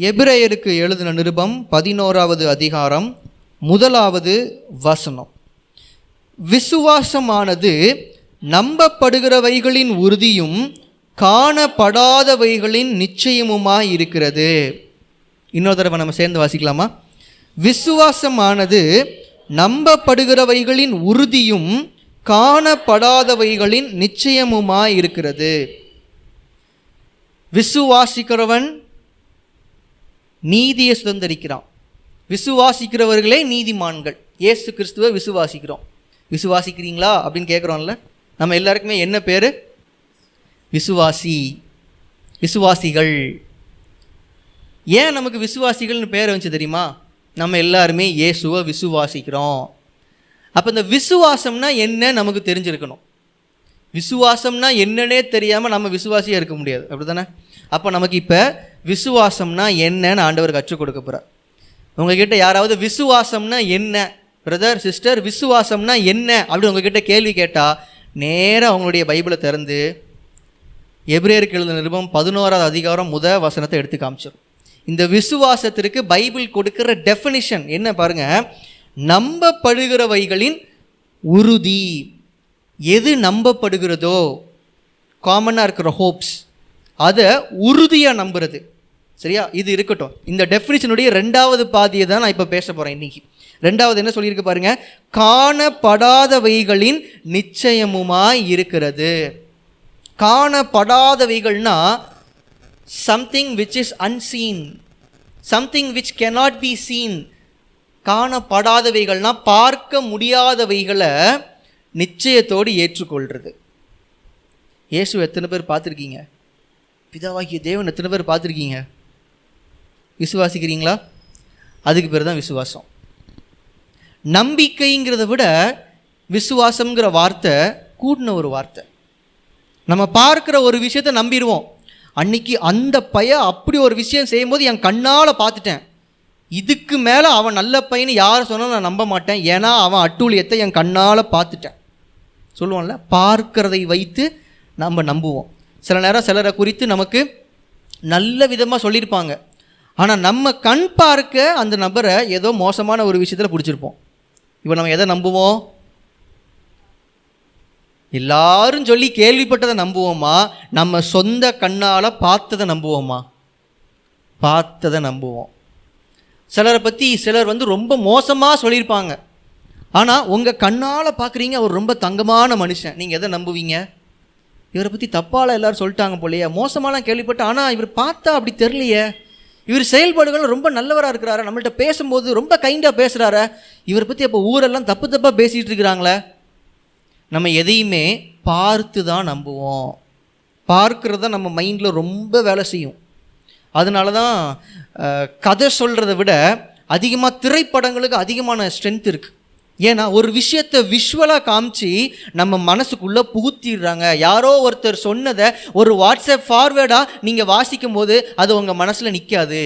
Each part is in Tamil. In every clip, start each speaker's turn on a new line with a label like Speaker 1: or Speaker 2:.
Speaker 1: எபிரேயருக்கு எழுதின நிருபம் பதினோராவது அதிகாரம் முதலாவது வசனம். விசுவாசமானது நம்பப்படுகிறவைகளின் உறுதியும் காணப்படாதவைகளின் நிச்சயமுமாய் இருக்கிறது இன்னொரு தடவை நம்ம சேர்ந்து வாசிக்கலாமா? விசுவாசமானது நம்பப்படுகிறவைகளின் உறுதியும் காணப்படாதவைகளின் நிச்சயமுமாய் இருக்கிறது விசுவாசிக்கிறவன் நீதியை சுதந்திரிக்கிறான். விசுவாசிக்கிறவர்களே நீதிமான்கள். இயேசு கிறிஸ்துவை விசுவாசிக்கிறோம். விசுவாசிக்கிறீங்களா அப்படின்னு கேட்குறோம்ல நம்ம எல்லாருக்குமே என்ன பேர்? விசுவாசி. விசுவாசிகள். ஏன் நமக்கு விசுவாசிகள்னு பேர் வந்துச்சு தெரியுமா? நம்ம எல்லாருமே இயேசுவை விசுவாசிக்கிறோம். அப்போ இந்த விசுவாசம்னா என்ன நமக்கு தெரிஞ்சிருக்கணும். விசுவாசம்னா என்னன்னே தெரியாமல் நம்ம விசுவாசியாக இருக்க முடியாது. அப்படி தானே அப்போ நமக்கு இப்போ விசுவாசம்னா என்னன்னு ஆண்டவர் கற்றுக் கொடுக்க போகிறார் உங்ககிட்ட யாராவது விசுவாசம்னா என்ன? பிரதர் சிஸ்டர் விசுவாசம்னா என்ன? அப்படின்னு உங்ககிட்ட கேள்வி கேட்டால் நேராக அவங்களுடைய பைபிளை திறந்து எப்ரேருக்கு எழுத நிருபம் பதினோராவது அதிகாரம் முத வசனத்தை எடுத்து காமிச்சிடும் இந்த விசுவாசத்திற்கு பைபிள் கொடுக்கிற டெஃபினிஷன் என்ன பாருங்க? நம்பப்படுகிறவைகளின் உறுதி. எது நம்பப்படுகிறதோ காமனாக இருக்கிற ஹோப்ஸ் அதை உறுதியாக நம்புறது. சரியா? இது இருக்கட்டும். இந்த டெஃபினிஷனுடைய ரெண்டாவது பாதியை தான் நான் இப்போ பேச போகிறேன் இன்னைக்கு. ரெண்டாவது என்ன சொல்லியிருக்கு பாருங்க? காணப்படாதவைகளின் நிச்சயமுமாய் இருக்கிறது. காணப்படாதவைகள்னா something which is unseen something which cannot be seen காணப்படாதவைகள்னா பார்க்க முடியாதவைகளை நிச்சயத்தோடு ஏற்றுக்கொள்கிறது இயேசு எத்தனை பேர் பார்த்துருக்கீங்க? பிதாவாகிய தேவன் எத்தனை பேர் பார்த்துருக்கீங்க? விசுவாசிக்கிறீங்களா? அதுக்கு பேர் தான் விசுவாசம். நம்பிக்கைங்கிறத விட விசுவாசம்ங்கிற வார்த்தை கூடின ஒரு வார்த்தை. நம்ம பார்க்குற ஒரு விஷயத்தை நம்பிடுவோம். அன்னைக்கு அந்த பைய அப்படி ஒரு விஷயம் செய்யும்போது என் கண்ணால் பார்த்துட்டேன். இதுக்கு மேலே அவன் நல்ல பையன் யார் சொன்னாலும் நான் நம்ப மாட்டேன். ஏன்னா அவன் அட்டூழியத்தை என் கண்ணால் பார்த்துட்டேன். சொல்லுவான்ல பார்க்கிறதை வைத்து நம்ம நம்புவோம். சில நேரம் சிலரை குறித்து நமக்கு நல்ல விதமாக சொல்லியிருப்பாங்க. ஆனால் நம்ம கண் பார்க்க அந்த நபரை ஏதோ மோசமான ஒரு விஷயத்தில் பிடிச்சிருப்போம். இப்போ நம்ம எதை நம்புவோம்? எல்லாரும் சொல்லி கேள்விப்பட்டதை நம்புவோமா? நம்ம சொந்த கண்ணால் பார்த்ததை நம்புவோமா? பார்த்ததை நம்புவோம். சிலரை பற்றி சிலர் வந்து ரொம்ப மோசமாக சொல்லியிருப்பாங்க. ஆனால் உங்கள் கண்ணால் பார்க்குறீங்க அவர் ரொம்ப தங்கமான மனுஷன். நீங்கள் எதை நம்புவீங்க? இவரை பற்றி தப்பால் எல்லோரும் சொல்லிட்டாங்க போலையே. மோசமாலாம் கேள்விப்பட்டேன் ஆனால் இவர் பார்த்தா அப்படி தெரியலையே. இவர் செயல்பாடுகள் ரொம்ப நல்லவராக இருக்கிறாரு. நம்மள்கிட்ட பேசும்போது ரொம்ப கைண்டாக பேசுகிறாரு இவரை பற்றி அப்போ ஊரெல்லாம் தப்பு தப்பாக பேசிகிட்டு இருக்கிறாங்களே. நம்ம எதையுமே பார்த்து தான் நம்புவோம். பார்க்குறது தான் நம்ம மைண்டில் ரொம்ப வேலை செய்யும். அதனால தான் கதை சொல்கிறத விட அதிகமாக திரைப்படங்களுக்கு அதிகமான ஸ்ட்ரென்த் இருக்குது ஏன்னா ஒரு விஷயத்தை விஷுவலாக காமிச்சு நம்ம மனசுக்குள்ளே புகுத்திடுறாங்க. யாரோ ஒருத்தர் சொன்னதை ஒரு வாட்ஸ்அப் ஃபார்வேர்டாக நீங்கள் வாசிக்கும் போது அது உங்கள் மனசில் நிற்காது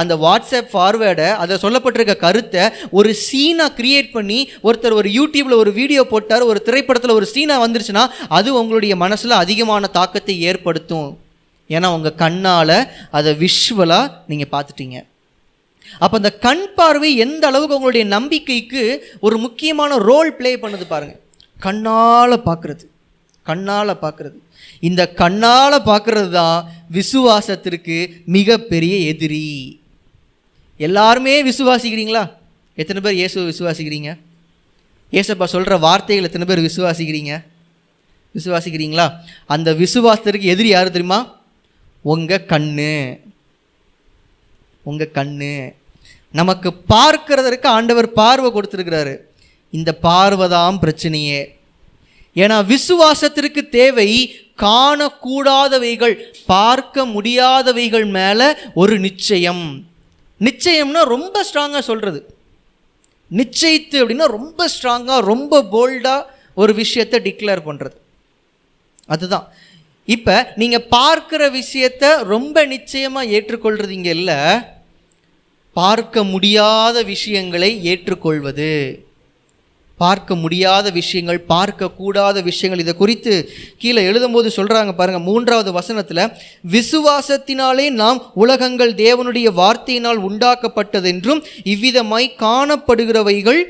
Speaker 1: அந்த வாட்ஸ்அப் ஃபார்வேர்டை அதை சொல்லப்பட்டிருக்க கருத்தை ஒரு சீனாக கிரியேட் பண்ணி ஒருத்தர் ஒரு யூடியூப்பில் ஒரு வீடியோ போட்டார் ஒரு திரைப்படத்தில் ஒரு சீனாக வந்துருச்சுன்னா அது உங்களுடைய மனசில் அதிகமான தாக்கத்தை ஏற்படுத்தும். ஏன்னா உங்கள் கண்ணால் அதை விஷுவலாக நீங்கள் பார்த்துட்டீங்க. அப்போ அந்த கண் பார்வை எந்த அளவுக்கு உங்களுடைய நம்பிக்கைக்கு ஒரு முக்கியமான ரோல் ப்ளே பண்ணுது பாருங்கள் கண்ணால் பார்க்குறது கண்ணால் பார்க்குறது இந்த கண்ணால் பார்க்குறது தான் விசுவாசத்திற்கு மிகப்பெரிய எதிரி. எல்லாருமே விசுவாசிக்கிறீங்களா? எத்தனை பேர் இயேசுவை விசுவாசிக்கிறீங்க? இயேசப்பா சொல்கிற வார்த்தைகள் எத்தனை பேர் விசுவாசிக்கிறீங்க? விசுவாசிக்கிறீங்களா? அந்த விசுவாசத்திற்கு எதிரி யார் தெரியுமா? உங்கள் கண்ணு. உங்கள் கண்ணு. நமக்கு பார்க்கிறதற்கு ஆண்டவர் பார்வை கொடுத்துருக்கிறாரு. இந்த பார்வை தான் பிரச்சனையே. ஏன்னா விசுவாசத்திற்கு தேவை காணக்கூடாதவைகள் பார்க்க முடியாதவைகள் மேலே ஒரு நிச்சயம். நிச்சயம்னா ரொம்ப ஸ்ட்ராங்காக சொல்கிறது நிச்சயித்து அப்படின்னா ரொம்ப ஸ்ட்ராங்காக ரொம்ப போல்டாக ஒரு விஷயத்தை டிக்ளேர் பண்ணுறது அதுதான். இப்போ நீங்கள் பார்க்குற விஷயத்த ரொம்ப நிச்சயமாக ஏற்றுக்கொள்றது இல்லை பார்க்க முடியாத விஷயங்களை ஏற்றுக்கொள்வது. பார்க்க முடியாத விஷயங்கள் பார்க்கக்கூடாத விஷயங்கள் இதை குறித்து கீழே எழுதும்போது சொல்கிறாங்க பாருங்கள் மூன்றாவது வசனத்தில் விசுவாசத்தினாலே நாம் உலகங்கள் தேவனுடைய வார்த்தையினால் உண்டாக்கப்பட்டதென்றும் இவ்விதமாய் காணப்படுகிறவைகள்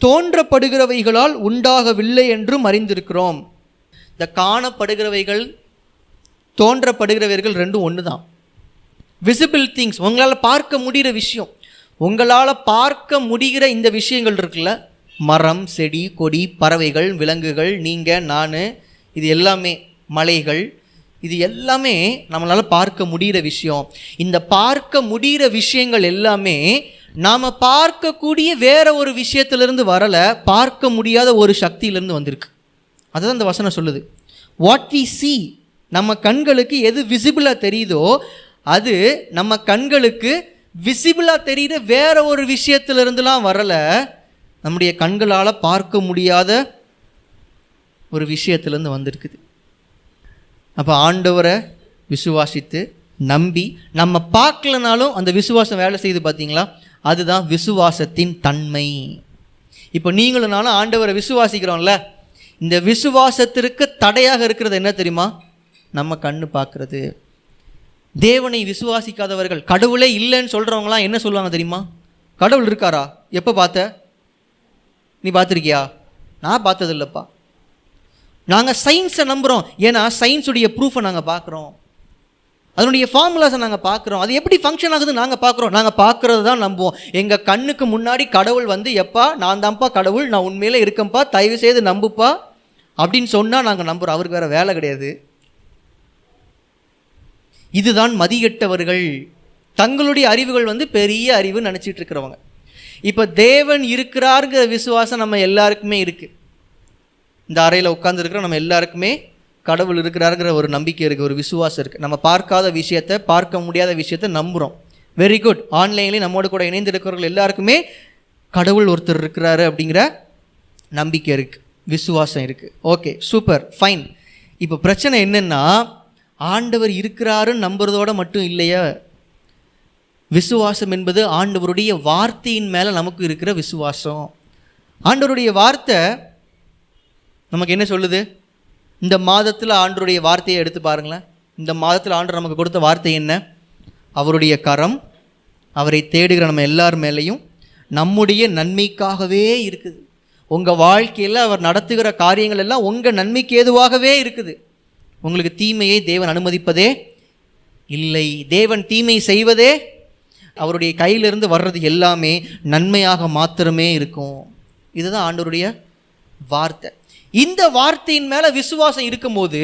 Speaker 1: தோன்றப்படுகிறவைகளால் உண்டாகவில்லை என்றும் அறிந்திருக்கிறோம். இந்த காணப்படுகிறவைகள் தோன்றப்படுகிறவர்கள் ரெண்டும் ஒன்று தான் விசிபிள் திங்ஸ் உங்களால் பார்க்க முடிகிற விஷயம். உங்களால் பார்க்க முடிகிற இந்த விஷயங்கள் இருக்குல்ல? மரம் செடி கொடி பறவைகள் விலங்குகள் நீங்கள் நான் இது எல்லாமே மலைகள். இது எல்லாமே நம்மளால் பார்க்க முடிகிற விஷயம். இந்த பார்க்க முடிகிற விஷயங்கள் எல்லாமே நாம் பார்க்கக்கூடிய வேற ஒரு விஷயத்திலிருந்து வரலை பார்க்க முடியாத ஒரு சக்தியிலேருந்து வந்திருக்கு. அதுதான் இந்த வசனம் சொல்லுது. வாட் வி சி நம்ம கண்களுக்கு எது விசிபிளாக தெரியுதோ அது நம்ம கண்களுக்கு விசிபிளாக தெரியுற வேற ஒரு விஷயத்திலிருந்துலாம் வரலை. நம்முடைய கண்களால் பார்க்க முடியாத ஒரு விஷயத்திலேருந்து வந்திருக்குது. அப்போ ஆண்டவரை விசுவாசித்து நம்பி நம்ம பார்க்கலனாலும் அந்த விசுவாசம் வேலை செய்யுது பார்த்தீங்களா அதுதான் விசுவாசத்தின் தன்மை. இப்போ நீங்களும் நானும் ஆண்டவரை விசுவாசிக்கிறோம்ல. இந்த விசுவாசத்திற்கு தடையாக இருக்கிறது என்ன தெரியுமா? நம்ம கண்ணு பார்க்குறது. தேவனை விசுவாசிக்காதவர்கள். கடவுளே இல்லைன்னு சொல்கிறவங்களாம் என்ன சொல்லுவாங்க தெரியுமா? கடவுள் இருக்காரா? எப்போ பார்த்த? நீ பார்த்துருக்கியா? நான் பார்த்தது இல்லைப்பா நாங்கள் சயின்ஸை நம்புகிறோம் ஏன்னா சயின்ஸுடைய ப்ரூஃபை நாங்கள் பார்க்குறோம். அதனுடைய ஃபார்முலாஸை நாங்கள் பார்க்குறோம். அது எப்படி ஃபங்க்ஷன் ஆகுது நாங்கள் பார்க்குறோம். நாங்கள் பார்க்குறது தான் நம்புவோம். எங்கள் கண்ணுக்கு முன்னாடி கடவுள் வந்து எப்பா நான் தான்ப்பா கடவுள் நான் உண்மையிலே இருக்கேன்ப்பா தயவு செய்து நம்புப்பா அப்படின்னு சொன்னால் நாங்கள் நம்புகிறோம் அவருக்கு வேறு வேலை கிடையாது. இதுதான் மதியட்டவர்கள் தங்களுடைய அறிவுகள் வந்து பெரிய அறிவு நினச்சிட்டு இருக்கிறவங்க. இப்போ தேவன் இருக்கிறாருங்கிற விசுவாசம் நம்ம எல்லாருக்குமே இருக்குது இந்த அறையில் உட்காந்துருக்கிற நம்ம எல்லாருக்குமே கடவுள் இருக்கிறாருங்கிற ஒரு நம்பிக்கை இருக்குது ஒரு விசுவாசம் இருக்குது நம்ம பார்க்காத விஷயத்தை பார்க்க முடியாத விஷயத்தை நம்புகிறோம் வெரி குட் ஆன்லைன்லேயே நம்மோடு கூட இணைந்து இருக்கிறவர்கள் எல்லாருக்குமே கடவுள் ஒருத்தர் இருக்கிறாரு அப்படிங்கிற நம்பிக்கை இருக்குது விசுவாசம் இருக்குது ஓகே சூப்பர் ஃபைன் இப்போ பிரச்சனை என்னென்னா ஆண்டவர் இருக்கிறாருன்னு நம்புறதோட மட்டும் இல்லையா. விசுவாசம் என்பது ஆண்டவருடைய வார்த்தையின் மேலே நமக்கு இருக்கிற விசுவாசம். ஆண்டவருடைய வார்த்தை நமக்கு என்ன சொல்லுது? இந்த மாதத்தில் ஆண்டருடைய வார்த்தையை எடுத்து பாருங்களேன். இந்த மாதத்தில் ஆண்டு நமக்கு கொடுத்த வார்த்தை என்ன? அவருடைய கரம் அவரை தேடுகிற நம்ம எல்லார் மேலேயும் நம்முடைய நன்மைக்காகவே இருக்குது. உங்கள் வாழ்க்கையில் அவர் நடத்துகிற காரியங்கள் எல்லாம் உங்கள் நன்மைக்கு ஏதுவாகவே இருக்குது. உங்களுக்கு தீமையை தேவன் அனுமதிப்பதே இல்லை. தேவன் தீமை செய்வதே அவருடைய கையிலிருந்து வர்றது எல்லாமே நன்மையாக மாத்திரமே இருக்கும். இதுதான் ஆண்டவருடைய வார்த்தை. இந்த வார்த்தையின் மேலே விசுவாசம் இருக்கும்போது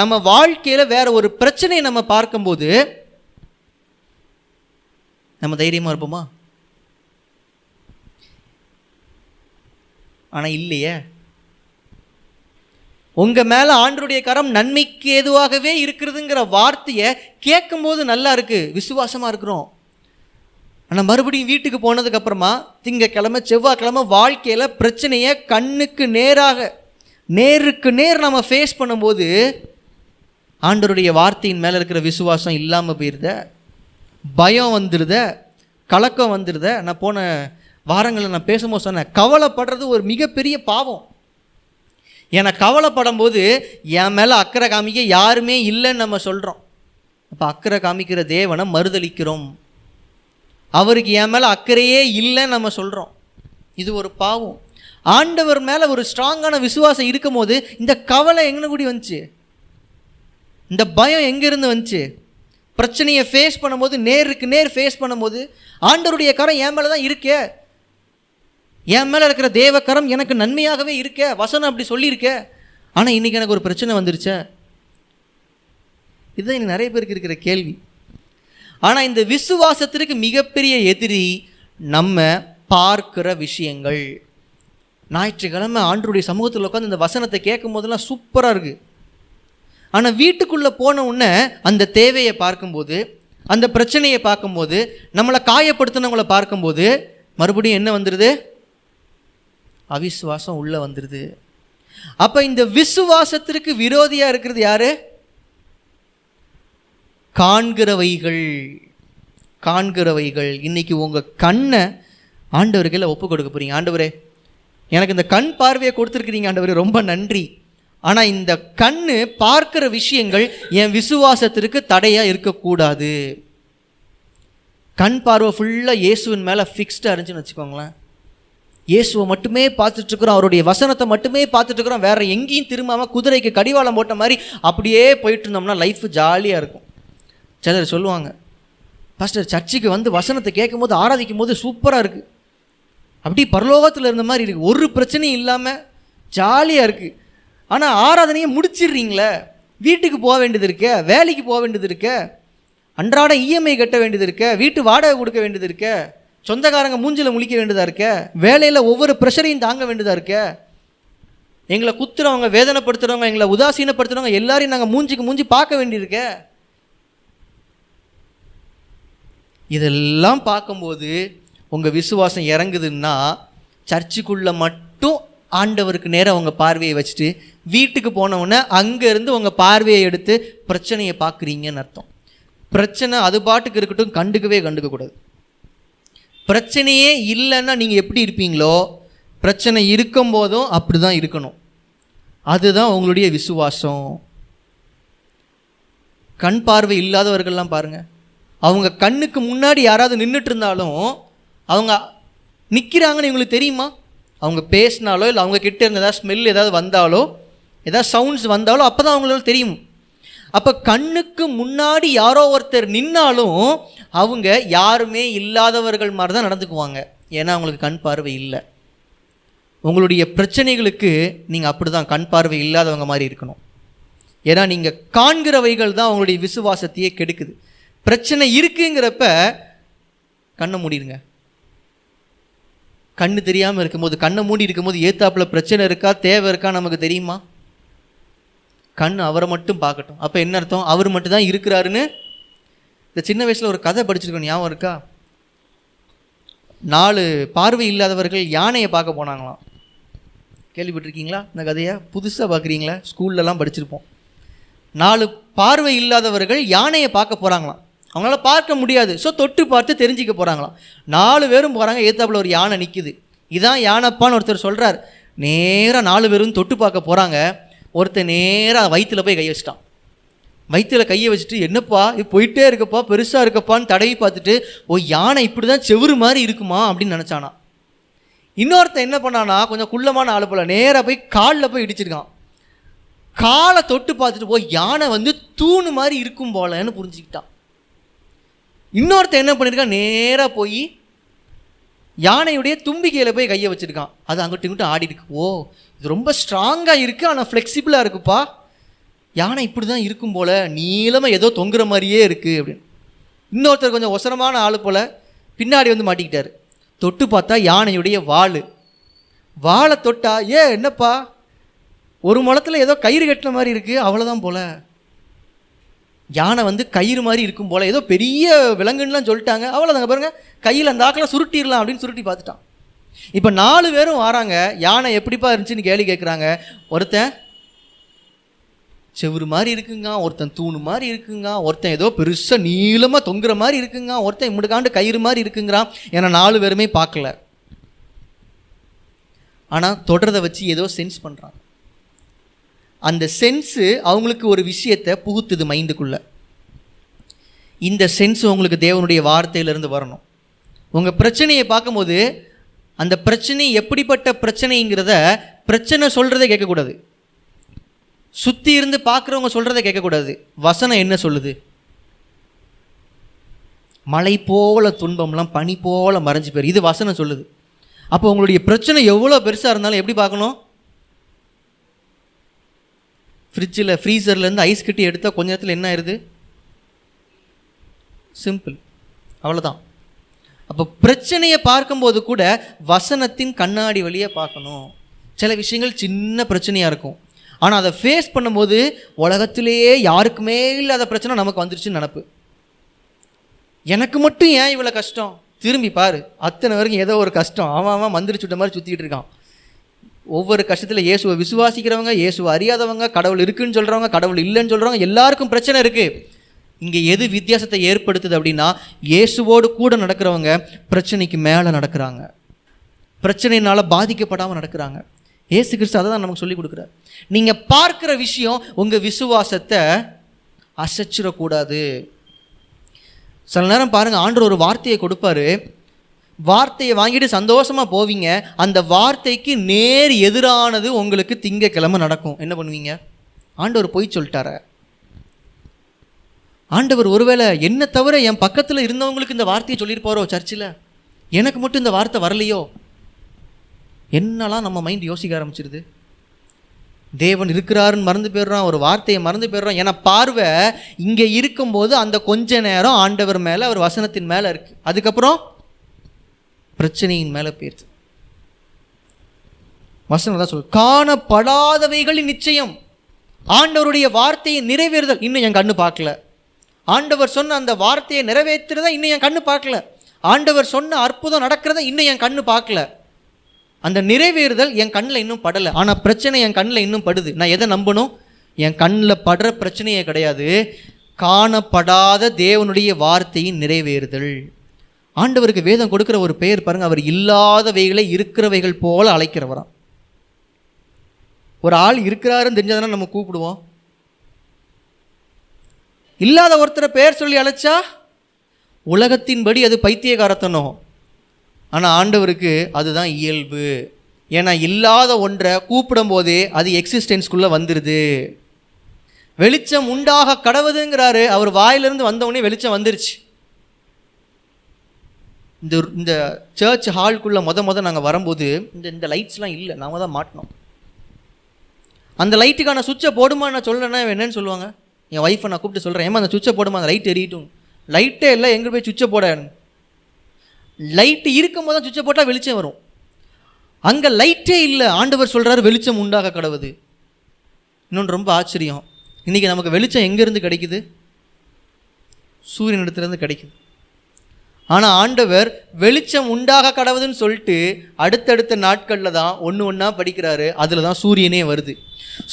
Speaker 1: நம்ம வாழ்க்கையில் வேற ஒரு பிரச்சனையை நம்ம பார்க்கும்போது நம்ம தைரியமாக இருப்போமா? ஆனால் இல்லையே. உங்கள் மேலே ஆண்டருடைய கரம் நன்மைக்கு ஏதுவாகவே இருக்கிறதுங்கிற வார்த்தையை கேட்கும்போது நல்லா இருக்குது விசுவாசமாக இருக்கிறோம். ஆனால் மறுபடியும் வீட்டுக்கு போனதுக்கப்புறமா திங்கக்கிழமை செவ்வாய்க்கிழமை வாழ்க்கையில் பிரச்சனையை கண்ணுக்கு நேராக நேருக்கு நேர் நம்ம ஃபேஸ் பண்ணும்போது ஆண்டருடைய வார்த்தையின் மேலே இருக்கிற விசுவாசம் இல்லாமல் போயிருத. பயம் வந்துடுத கலக்கம் வந்துடுத நான் போன வாரங்களில் நான் பேசும்போது சொன்னேன் கவலைப்படுறது ஒரு மிகப்பெரிய பாவம். ஏன்னா கவலைப்படும் போது என் மேலே அக்கறை காமிக்க யாருமே இல்லைன்னு நம்ம சொல்கிறோம் அப்போ அக்கறை காமிக்கிற தேவனை மறுதளிக்கிறோம் அவருக்கு என் மேலே அக்கறையே இல்லைன்னு நம்ம சொல்கிறோம் இது ஒரு பாவம். ஆண்டவர் மேலே ஒரு ஸ்ட்ராங்கான விசுவாசம் இருக்கும் போது இந்த கவலை எங்கே கூடி வந்துச்சு? இந்த பயம் எங்கேருந்து வந்துச்சு? பிரச்சனையை ஃபேஸ் பண்ணும்போது நேருக்கு நேர் ஃபேஸ் பண்ணும்போது ஆண்டவருடைய கரம் என் மேலே தான் இருக்கே. என் மேலே இருக்கிற தேவக்கரம் எனக்கு நன்மையாகவே இருக்க வசனம் அப்படி சொல்லியிருக்க. ஆனால் இன்றைக்கி எனக்கு ஒரு பிரச்சனை வந்துருச்சே. இதுதான் இன்னைக்கு நிறைய பேருக்கு இருக்கிற கேள்வி. ஆனால் இந்த விசுவாசத்திற்கு மிகப்பெரிய எதிரி நம்ம பார்க்கிற விஷயங்கள். ஞாயிற்றுக்கிழமை ஆண்டருடைய சமூகத்தில் உட்காந்து இந்த வசனத்தை கேட்கும் போதெல்லாம் சூப்பராக இருக்குது ஆனால் வீட்டுக்குள்ளே போன உடனே அந்த தேவையை பார்க்கும்போது அந்த பிரச்சனையை பார்க்கும்போது நம்மளை காயப்படுத்தினவங்கள பார்க்கும்போது மறுபடியும் என்ன வந்துடுது அவிசுவாசம் உள்ளே வந்துடுது அப்போ இந்த விசுவாசத்திற்கு விரோதியாக இருக்கிறது யாரு? காண்கிறவைகள். காண்கிறவைகள். இன்னைக்கு உங்கள் கண்ணை ஆண்டவர்களை ஒப்பு கொடுக்க போறீங்க. ஆண்டவரே எனக்கு இந்த கண் பார்வையை கொடுத்துருக்கிறீங்க ஆண்டவரே ரொம்ப நன்றி. ஆனால் இந்த கண்ணு பார்க்கிற விஷயங்கள் என் விசுவாசத்திற்கு தடையாக இருக்கக்கூடாது கண் பார்வை ஃபுல்லாக இயேசுவின் மேலே ஃபிக்ஸ்டாக இருந்துச்சுன்னு வச்சுக்கோங்களேன். இயேசுவை மட்டுமே பார்த்துட்டு இருக்கிறோம் அவருடைய வசனத்தை மட்டுமே பார்த்துட்டு இருக்கிறோம் வேற எங்கேயும் திரும்பாமல் குதிரைக்கு கடிவாளம் போட்ட மாதிரி அப்படியே போயிட்டு இருந்தோம்னா லைஃப் ஜாலியாக இருக்கும். சிலர் சொல்லுவாங்க பாஸ்டர் சர்ச்சுக்கு வந்து வசனத்தை கேட்கும் போது ஆராதிக்கும் போது சூப்பராக இருக்குது அப்படி பரலோகத்தில் இருந்த மாதிரி இருக்குது ஒரு பிரச்சனையும் இல்லாமல் ஜாலியாக இருக்குது ஆனால் ஆராதனையை முடிச்சிடுறீங்களே? வீட்டுக்கு போக வேண்டியது இருக்க? வேலைக்கு போக வேண்டியது இருக்க? அன்றாட இஎம்ஐ கட்ட வேண்டியது இருக்க? வீட்டு வாடகை கொடுக்க வேண்டியது இருக்க? சொந்தக்காரங்க மூஞ்சில் முழிக்க வேண்டியதாக இருக்க? வேலையில் ஒவ்வொரு ப்ரெஷரையும் தாங்க வேண்டியதாக இருக்க? எங்களை குத்துறவங்க வேதனைப்படுத்துகிறவங்க எங்களை உதாசீனப்படுத்துகிறவங்க எல்லாரையும் நாங்கள் மூஞ்சிக்கு மூஞ்சி பார்க்க வேண்டியிருக்க? இதெல்லாம் பார்க்கும்போது உங்கள் விசுவாசம் இறங்குதுன்னா சர்ச்சுக்குள்ளே மட்டும் ஆண்டவருக்கு நேரம் உங்கள் பார்வையை வச்சுட்டு வீட்டுக்கு போனவுடனே அங்கேருந்து உங்கள் பார்வையை எடுத்து பிரச்சனையை பார்க்குறீங்கன்னு அர்த்தம். பிரச்சனை அது பாட்டுக்கு இருக்கட்டும் கண்டுக்கவே கண்டுக்கக்கூடாது. பிரச்சனையே இல்லைன்னா நீங்கள் எப்படி இருப்பீங்களோ பிரச்சனை இருக்கும் போதும் அப்படி தான் இருக்கணும். அதுதான் உங்களுடைய விசுவாசம். கண் பார்வை இல்லாதவர்கள்லாம் பாருங்கள் அவங்க கண்ணுக்கு முன்னாடி யாராவது நின்றுட்டு இருந்தாலும் அவங்க நிற்கிறாங்கன்னு இவங்களுக்கு தெரியுமா? அவங்க பேசினாலோ இல்லை அவங்க கிட்ட இருந்து ஏதாவது ஸ்மெல் ஏதாவது வந்தாலோ ஏதாவது சவுண்ட்ஸ் வந்தாலோ அப்போ தான் அவங்களால தெரியும். அப்போ கண்ணுக்கு முன்னாடி யாரோ ஒருத்தர் நின்னாலும் அவங்க யாருமே இல்லாதவர்கள் மாதிரி தான் நடந்துக்குவாங்க. ஏன்னா அவங்களுக்கு கண் பார்வை இல்லை. உங்களுடைய பிரச்சனைகளுக்கு நீங்கள் அப்படி தான் கண் பார்வை இல்லாதவங்க மாதிரி இருக்கணும். ஏன்னா நீங்கள் காண்கிறவைகள் தான் உங்களுடைய விசுவாசத்தையே கெடுக்குது. பிரச்சனை இருக்குங்கிறப்ப கண்ணை மூடிடுங்க. கண்ணு தெரியாமல் இருக்கும்போது கண்ணை மூடி இருக்கும்போது ஏத்தாப்பில் பிரச்சனை இருக்கா தேவை இருக்கா நமக்கு தெரியுமா? கண் அவரை மட்டும் பார்க்கட்டும். அப்போ என்ன அர்த்தம்? அவர் மட்டும் தான் இருக்கிறாருன்னு இந்த சின்ன வயசில் ஒரு கதை படிச்சிருக்கோம். ஞாபகம் இருக்கா? நாலு பார்வை இல்லாதவர்கள் யானையை பார்க்க போனாங்களாம். கேள்விப்பட்டிருக்கீங்களா? இந்த கதையை? புதுசாக பார்க்குறீங்களா? ஸ்கூல்லலாம் படிச்சிருப்போம். நாலு பார்வை இல்லாதவர்கள் யானையை பார்க்க போகிறாங்களாம் அவங்களால பார்க்க முடியாது. ஸோ தொட்டு பார்த்து தெரிஞ்சிக்க போகிறாங்களாம் நாலு பேரும் போகிறாங்க ஏத்தாப்புல ஒரு யானை நிற்குது இதான் யானைப்பான்னு ஒருத்தர் சொல்கிறார் நேராக நாலு பேரும் தொட்டு பார்க்க போகிறாங்க ஒருத்தன் நேராக வயிற்றில் போய் கை வச்சிட்டான். வயிற்றில் கையை வச்சுட்டு என்னப்பா இது போயிட்டே இருக்கப்பா பெருசாக இருக்கப்பான்னு தடவி பார்த்துட்டு ஓ யானை இப்படி தான் செவுரு மாதிரி இருக்குமா? அப்படின்னு நினச்சானா. இன்னொருத்தன் என்ன பண்ணானா கொஞ்சம் குள்ளமான ஆள் போல நேராக போய் காலில் போய் இடிச்சிருக்கான். காலை தொட்டு பார்த்துட்டு போய் யானை வந்து தூணு மாதிரி இருக்கும் போலன்னு புரிஞ்சுக்கிட்டான். இன்னொருத்தன் என்ன பண்ணியிருக்கான் நேராக போய் யானையுடைய தும்பிக்கையில் போய் கையை வச்சுருக்கான். அது அங்கிட்டு இங்கிட்ட ஆடிருக்கு ஓ இது ரொம்ப ஸ்ட்ராங்காக இருக்குது ஆனால் ஃப்ளெக்சிபிளாக இருக்குப்பா. யானை இப்படி தான் இருக்கும் போல் நீளமாக ஏதோ தொங்குற மாதிரியே இருக்குது அப்படின்னு. இன்னொருத்தர் கொஞ்சம் ஒசரமான ஆள் போல் பின்னாடி வந்து மாட்டிக்கிட்டார். தொட்டு பார்த்தா யானையுடைய வாள். வாழை தொட்டா ஏ என்னப்பா? ஒரு முளத்தில் ஏதோ கயிறு கட்டின மாதிரி இருக்குது அவ்வளோதான் போல். யானை வந்து கயிறு மாதிரி இருக்கும் போல். ஏதோ பெரிய விலங்குன்னுலாம் சொல்லிட்டாங்க. அவ்வளோதாங்க பாருங்கள் கையில் அந்த ஆக்கில் சுருட்டிடலாம் அப்படின்னு சுருட்டி பார்த்துட்டான். இப்போ நாலு பேரும் வராங்க. யானை எப்படிப்பா இருந்துச்சுன்னு கேள்வி கேட்குறாங்க ஒருத்தன் செவுரு மாதிரி இருக்குங்க. ஒருத்தன் தூணு மாதிரி இருக்குங்க. ஒருத்தன் ஏதோ பெருசாக நீளமாக தொங்குற மாதிரி இருக்குங்க. ஒருத்தன் இம்முடுக்காண்டு கயிறு மாதிரி இருக்குங்கிறான். ஏன்னா நாலு பேருமே பார்க்கல. ஆனால் தொடரதை வச்சு ஏதோ சென்ஸ் பண்ணுறான் அந்த சென்ஸு அவங்களுக்கு ஒரு விஷயத்தை புகுத்துது மைண்டுக்குள்ள இந்த சென்ஸ் உங்களுக்கு தேவனுடைய வார்த்தையிலிருந்து வரணும். உங்கள் பிரச்சனையை பார்க்கும்போது அந்த பிரச்சனை எப்படிப்பட்ட பிரச்சனைங்கிறத பிரச்சனை சொல்கிறத கேட்கக்கூடாது. சுற்றி இருந்து பார்க்குறவங்க சொல்கிறத கேட்கக்கூடாது. வசனம் என்ன சொல்லுது? மலை போல துன்பம்லாம் பனி போல மறைஞ்சு போயிரு. இது வசனம் சொல்லுது. அப்போ உங்களுடைய பிரச்சனை எவ்வளோ பெருசாக இருந்தாலும் எப்படி பார்க்கணும்? ஃப்ரிட்ஜில் ஃப்ரீசர்லேருந்து ஐஸ் கட்டி எடுத்தால் கொஞ்ச நேரத்தில் என்ன ஆயிடுது சிம்பிள் அவ்வளோதான் அப்போ பிரச்சனையை பார்க்கும்போது கூட வசனத்தின் கண்ணாடி வழியாக பார்க்கணும். சில விஷயங்கள் சின்ன பிரச்சனையாக இருக்கும். ஆனால் அதை ஃபேஸ் பண்ணும்போது உலகத்திலேயே யாருக்குமே இல்லாத பிரச்சனை நமக்கு வந்துருச்சுன்னு நினப்பு. எனக்கு மட்டும் ஏன் இவ்வளோ கஷ்டம்? திரும்பி பாரு. அத்தனை வரைக்கும் ஏதோ ஒரு கஷ்டம். அவன் அவன் மந்திரிச்சுட்ட மாதிரி சுற்றிக்கிட்டு இருக்கான். ஒவ்வொரு கஷ்டத்தில் இயேசுவை விசுவாசிக்கிறவங்க இயேசுவை அறியாதவங்க கடவுள் இருக்குன்னு சொல்கிறவங்க கடவுள் இல்லைன்னு சொல்கிறவங்க எல்லாருக்கும் பிரச்சனை இருக்குது இங்கே எது வித்தியாசத்தை ஏற்படுத்துது அப்படின்னா இயேசுவோடு கூட நடக்கிறவங்க பிரச்சனைக்கு மேலே நடக்கிறாங்க. பிரச்சனையினால் பாதிக்கப்படாமல் நடக்கிறாங்க. ஏசு கிறிஸ்து அதை தான் நமக்கு சொல்லிக் கொடுக்குறாரு. நீங்கள் பார்க்குற விஷயம் உங்கள் விசுவாசத்தை அசைச்சிடக்கூடாது. சில நேரம் பாருங்கள் ஆண்டு ஒரு வார்த்தையை கொடுப்பாரு. வார்த்தையை வாங்கிட்டு சந்தோஷமாக போவீங்க. அந்த வார்த்தைக்கு நேர் எதிரானது உங்களுக்கு திங்கக்கிழமை நடக்கும். என்ன பண்ணுவீங்க? ஆண்டவர் பொய் சொல்லிட்டார? ஆண்டவர் ஒருவேளை என்ன தவிர என் பக்கத்தில் இருந்தவங்களுக்கு இந்த வார்த்தையை சொல்லியிருப்பாரோ சர்ச்சில்? எனக்கு மட்டும் இந்த வார்த்தை வரலையோ? என்னலாம் நம்ம மைண்ட் யோசிக்க ஆரம்பிச்சிருது? தேவன் இருக்கிறாருன்னு மறந்து போயிடுறான் ஒரு வார்த்தையை மறந்து போயிடுறான். ஏன்னா பார்வை இங்கே இருக்கும்போது அந்த கொஞ்ச நேரம் ஆண்டவர் மேலே அவர் வசனத்தின் மேலே இருக்கு. அதுக்கப்புறம் பிரச்சனையின் மேலே போயிடுது வசனம் தான் சொல்லு காணப்படாதவைகளின் நிச்சயம். ஆண்டவருடைய வார்த்தையை நிறைவேறுதல். இன்னும் என் கண்ணு பார்க்கல. ஆண்டவர் சொன்ன அந்த வார்த்தையை நிறைவேற்றுறதா இன்னும் என் கண்ணு பார்க்கல. ஆண்டவர் சொன்ன அற்புதம் நடக்கிறத இன்னும் என் கண்ணு பார்க்கல. அந்த நிறைவேறுதல் என் கண்ணில் இன்னும் படலை. ஆனால் பிரச்சனை என் கண்ணில் இன்னும் படுது. நான் எதை நம்பணும்? என் கண்ணில் படுற பிரச்சனையே கிடையாது. காணப்படாத தேவனுடைய வார்த்தையின் நிறைவேறுதல். ஆண்டவருக்கு வேதம் கொடுக்கிற ஒரு பெயர் பாருங்க. அவர் இல்லாதவைகளை இருக்கிறவைகள் போல அழைக்கிறவராம். ஒரு ஆள் இருக்கிறாருன்னு தெரிஞ்சதுனா நம்ம கூப்பிடுவோம். இல்லாத ஒருத்தரை பெயர் சொல்லி அழைச்சா உலகத்தின்படி அது பைத்தியகாரத்தனம். ஆனால் ஆண்டவருக்கு அதுதான் இயல்பு. ஏன்னா இல்லாத ஒன்றை கூப்பிடும் போதே அது எக்ஸிஸ்டன்ஸ்குள்ளே வந்துடுது வெளிச்சம் உண்டாக கடவுதுங்கிறாரு. அவர் வாயிலிருந்து வந்தவுடனே வெளிச்சம் வந்துருச்சு. இந்த இந்த சர்ச் ஹால்குள்ளே மொதல் மொதல் நாங்கள் வரும்போது இந்த இந்த லைட்ஸ்லாம் இல்லை. நாம தான் மாட்டினோம். அந்த லைட்டுக்கான சுவிட்சை போடுமா நான் சொல்கிறேன்னா என்னன்னு சொல்லுவாங்க? என் ஒய்ஃபை நான் கூப்பிட்டு சொல்கிறேன் ஏமா அந்த சுவிட்சை போடுமா? அந்த லைட் எரியட்டும். லைட்டே இல்லை எங்கே போய் சுவிட்சை போட? லைட்டு இருக்கும் போது தான் சுவிட்சை போட்டால் வெளிச்சம் வரும். அங்கே லைட்டே இல்லை. ஆண்டவர் சொல்கிறாரு வெளிச்சம் உண்டாக கடவுது. இன்னொன்று ரொம்ப ஆச்சரியம். இன்றைக்கி நமக்கு வெளிச்சம் எங்கேருந்து கிடைக்குது? சூரியனிடத்துலேருந்து கிடைக்குது. ஆனால் ஆண்டவர் வெளிச்சம் உண்டாக கடவுதுன்னு சொல்லிட்டு அடுத்தடுத்த நாட்களில் தான் ஒன்று ஒன்றா படிக்கிறாரு. அதில் தான் சூரியனே வருது.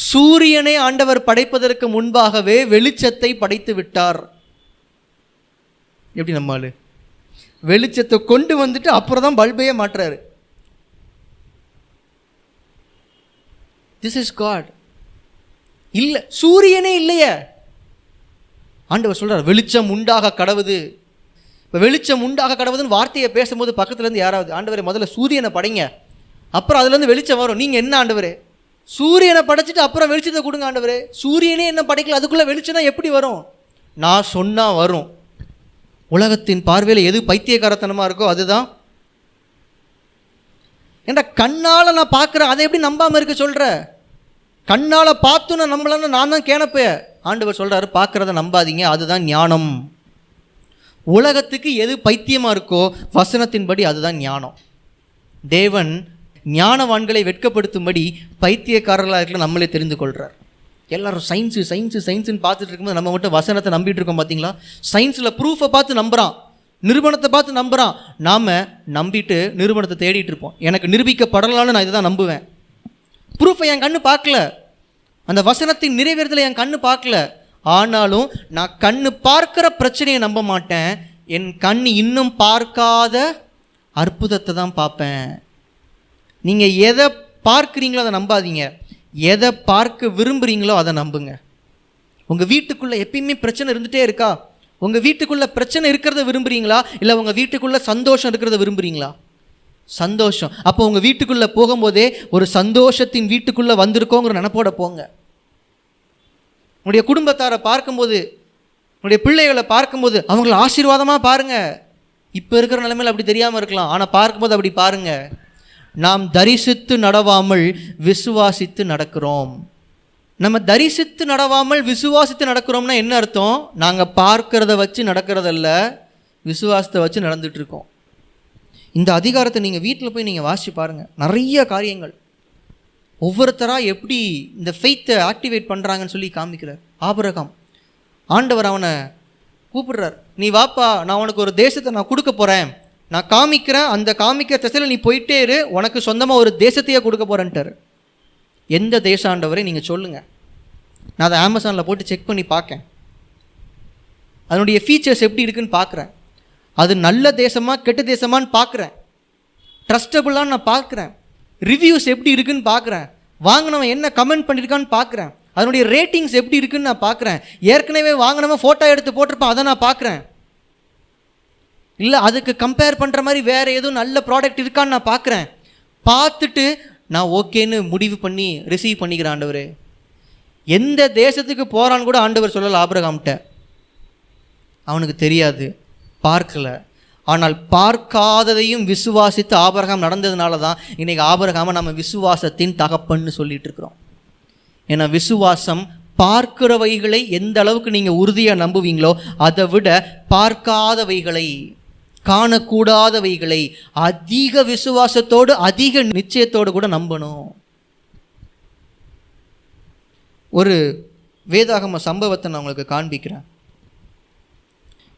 Speaker 1: சூரியனை ஆண்டவர் படைப்பதற்கு முன்பாகவே வெளிச்சத்தை படைத்து விட்டார். எப்படி நம்ம வெளிச்சத்தை கொண்டு வந்துட்டு அப்புறம் தான் பல்பையே மாற்றுறாரு. திஸ் இஸ் காட் இல்லை சூரியனே இல்லையே. ஆண்டவர் சொல்கிறார் வெளிச்சம் உண்டாக கடவுது. இப்போ வெளிச்சம் உண்டாக கடவுதுன்னு வார்த்தையை பேசும்போது பக்கத்துலேருந்து யாராவது ஆண்டவரே முதல்ல சூரியனை படைங்க. அப்புறம் அதுலேருந்து வெளிச்சம் வரும். நீங்கள் என்ன ஆண்டவர்? சூரியனை படைச்சிட்டு அப்புறம் வெளிச்சத்தை கொடுங்க ஆண்டவர். சூரியனே என்ன படைக்கல? அதுக்குள்ளே வெளிச்சம்னா எப்படி வரும்? நான் சொன்னால் வரும். உலகத்தின் பார்வையில் எது பைத்தியக்காரத்தனமாக இருக்கோ அதுதான். ஏன்டா கண்ணால் நான் பார்க்குறேன். அதை எப்படி நம்பாமல் இருக்க சொல்கிற கண்ணால் பார்த்து நான் நம்பலன்னு நான் தான் கேனப்பே ஆண்டவர் சொல்கிறாரு பார்க்குறத நம்பாதீங்க. அதுதான் ஞானம். உலகத்துக்கு எது பைத்தியமாக இருக்கோ வசனத்தின்படி அதுதான் ஞானம். தேவன் ஞானவான்களை வெட்கப்படுத்தும்படி பைத்தியக்காரர்களாக இருக்கிற நம்மளே தெரிந்து கொள்கிறார் எல்லாரும் சயின்ஸு சயின்ஸு சயின்ஸுன்னு பார்த்துட்டு இருக்கும்போது நம்ம மட்டும் வசனத்தை நம்பிட்டு இருக்கோம் பார்த்தீங்களா சயின்ஸில் ப்ரூஃபை பார்த்து நம்புகிறான் நிறுவனத்தை பார்த்து நம்புகிறான் நாம் நம்பிட்டு நிறுவனத்தை தேடிட்டு இருப்போம். எனக்கு நிரூபிக்கப்படலான்னு நான் இதை தான் நம்புவேன் ப்ரூஃபை என் கண்ணு பார்க்கல. அந்த வசனத்தின் நிறைவேறதில் என் கண்ணு பார்க்கல. ஆனாலும் நான் கண்ணு பார்க்கிற பிரச்சனையை நம்ப மாட்டேன். என் கண் இன்னும் பார்க்காத அற்புதத்தை தான் பார்ப்பேன். நீங்கள் எதை பார்க்குறீங்களோ அதை நம்பாதீங்க. எதை பார்க்க விரும்புகிறீங்களோ அதை நம்புங்க. உங்கள் வீட்டுக்குள்ளே எப்பயுமே பிரச்சனை இருந்துகிட்டே இருக்கா? உங்கள் வீட்டுக்குள்ளே பிரச்சனை இருக்கிறத விரும்புகிறீங்களா இல்லை உங்கள் வீட்டுக்குள்ளே சந்தோஷம் இருக்கிறத விரும்புகிறீங்களா சந்தோஷம். அப்போ உங்கள் வீட்டுக்குள்ளே போகும்போதே ஒரு சந்தோஷத்தின் வீட்டுக்குள்ளே வந்திருக்கோங்கிற நினப்போட போங்க. உன்னுடைய குடும்பத்தாரை பார்க்கும்போது உன்னுடைய பிள்ளைகளை பார்க்கும்போது அவங்கள ஆசீர்வாதமாக பாருங்கள் இப்போ இருக்கிற நிலைமையில் அப்படி தெரியாமல் இருக்கலாம். ஆனால் பார்க்கும்போது அப்படி பாருங்கள் நாம் தரிசித்து நடவாமல் விசுவாசித்து நடக்கிறோம். நம்ம தரிசித்து நடவாமல் விசுவாசித்து நடக்கிறோம்னா என்ன அர்த்தம்? நாங்கள் பார்க்கிறத வச்சு நடக்கிறதல்ல விசுவாசத்தை வச்சு நடந்துகிட்ருக்கோம் இந்த அதிகாரத்தை நீங்கள் வீட்டில் போய் நீங்கள் வாசித்து பாருங்கள் நிறைய காரியங்கள். ஒவ்வொருத்தராக எப்படி இந்த ஃபெய்த்தை ஆக்டிவேட் பண்ணுறாங்கன்னு சொல்லி காமிக்கிறார். ஆபரகம். ஆண்டவர் அவனை கூப்பிடுறார். நீ வாப்பா நான் உனக்கு ஒரு தேசத்தை நான் கொடுக்க போகிறேன் நான் காமிக்கிறேன் அந்த காமிக்கிற திசையில் நீ போயிட்டே இரு. உனக்கு சொந்தமாக ஒரு தேசத்தையே கொடுக்க போகிறேன்ட்டார் எந்த தேசம் ஆண்டவரை நீங்கள் சொல்லுங்கள் நான் அதை அமேசானில் போட்டு செக் பண்ணி பார்க்கேன் அதனுடைய ஃபீச்சர்ஸ் எப்படி இருக்குன்னு பார்க்குறேன் அது நல்ல தேசமா கெட்ட தேசமான்னு பார்க்குறேன் ட்ரஸ்டபுளான்னு நான் பார்க்குறேன் ரிவ்யூஸ் எப்படி இருக்குன்னு பார்க்குறேன் வாங்கினவன் என்ன கமெண்ட் பண்ணியிருக்கான்னு பார்க்குறேன் அதனுடைய ரேட்டிங்ஸ் எப்படி இருக்குன்னு நான் பார்க்குறேன் ஏற்கனவே வாங்கினவன் ஃபோட்டோ எடுத்து போட்டிருப்பான் அதை நான் பார்க்குறேன் இல்லை அதுக்கு கம்பேர் பண்ணுற மாதிரி வேறு எதுவும் நல்ல ப்ராடக்ட் இருக்கான்னு நான் பார்க்குறேன் பார்த்துட்டு நான் ஓகேன்னு முடிவு பண்ணி ரிசீவ் பண்ணிக்கிறேன் ஆண்டவர். எந்த தேசத்துக்கு போகிறான்னு கூட ஆண்டவர் சொல்லலை ஆபிரகாம்கிட்ட. அவனுக்கு தெரியாது. பார்க்கல. ஆனால் பார்க்காததையும் விசுவாசித்து ஆபரகம் நடந்ததுனால தான் இன்னைக்கு ஆபரகாம நம்ம விசுவாசத்தின் தகப்பன்னு சொல்லிட்டு இருக்கிறோம் ஏன்னா விசுவாசம் பார்க்கிறவைகளை எந்த அளவுக்கு நீங்கள் உறுதியாக நம்புவீங்களோ அதை விட பார்க்காதவைகளை காணக்கூடாதவைகளை அதிக விசுவாசத்தோடு அதிக நிச்சயத்தோடு கூட நம்பணும். ஒரு வேதாகம சம்பவத்தை நான் உங்களுக்கு காண்பிக்கிறேன்.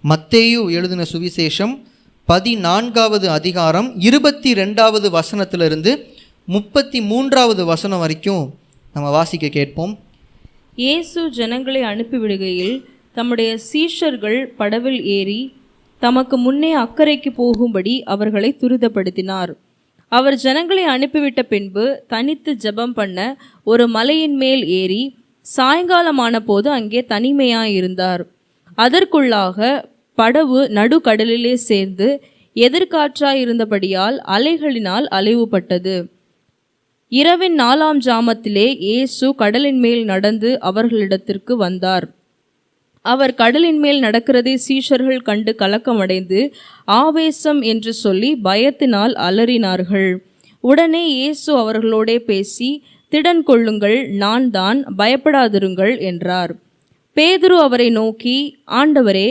Speaker 1: மத்தேயு எழுதின சுவிசேஷம் பதினான்காவது அதிகாரம் இருபத்தி ரெண்டாவது வசனத்திலிருந்து முப்பத்தி மூன்றாவது வசனம் வரைக்கும் நம்ம வாசிக்க கேட்போம்.
Speaker 2: இயேசு ஜனங்களை அனுப்பிவிடுகையில் தம்முடைய சீஷர்கள் படவில் ஏறி தமக்கு முன்னே அக்கறைக்கு போகும்படி அவர்களை துரிதப்படுத்தினார். அவர் ஜனங்களை அனுப்பிவிட்ட பின்பு தனித்து ஜெபம் பண்ண ஒரு மலையின் மேல் ஏறி சாயங்காலமான போது அங்கே தனிமையாயிருந்தார். அதற்குள்ளாக படவு நடுக்கடலிலே சேர்ந்து எதிர்காற்றாயிருந்தபடியால் அலைகளினால் அலைவுபட்டது. இரவின் நாலாம் ஜாமத்திலே இயேசு கடலின் மேல் நடந்து அவர்களிடத்திற்கு வந்தார். அவர் கடலின் மேல் நடக்கிறதை சீஷர்கள் கண்டு கலக்கமடைந்து ஆவேசம் என்று சொல்லி பயத்தினால் அலறினார்கள். உடனே இயேசு அவர்களோடே பேசி திடன் கொள்ளுங்கள் நான் தான் பயப்படாதிருங்கள் என்றார். பேதுரு அவரை நோக்கி ஆண்டவரே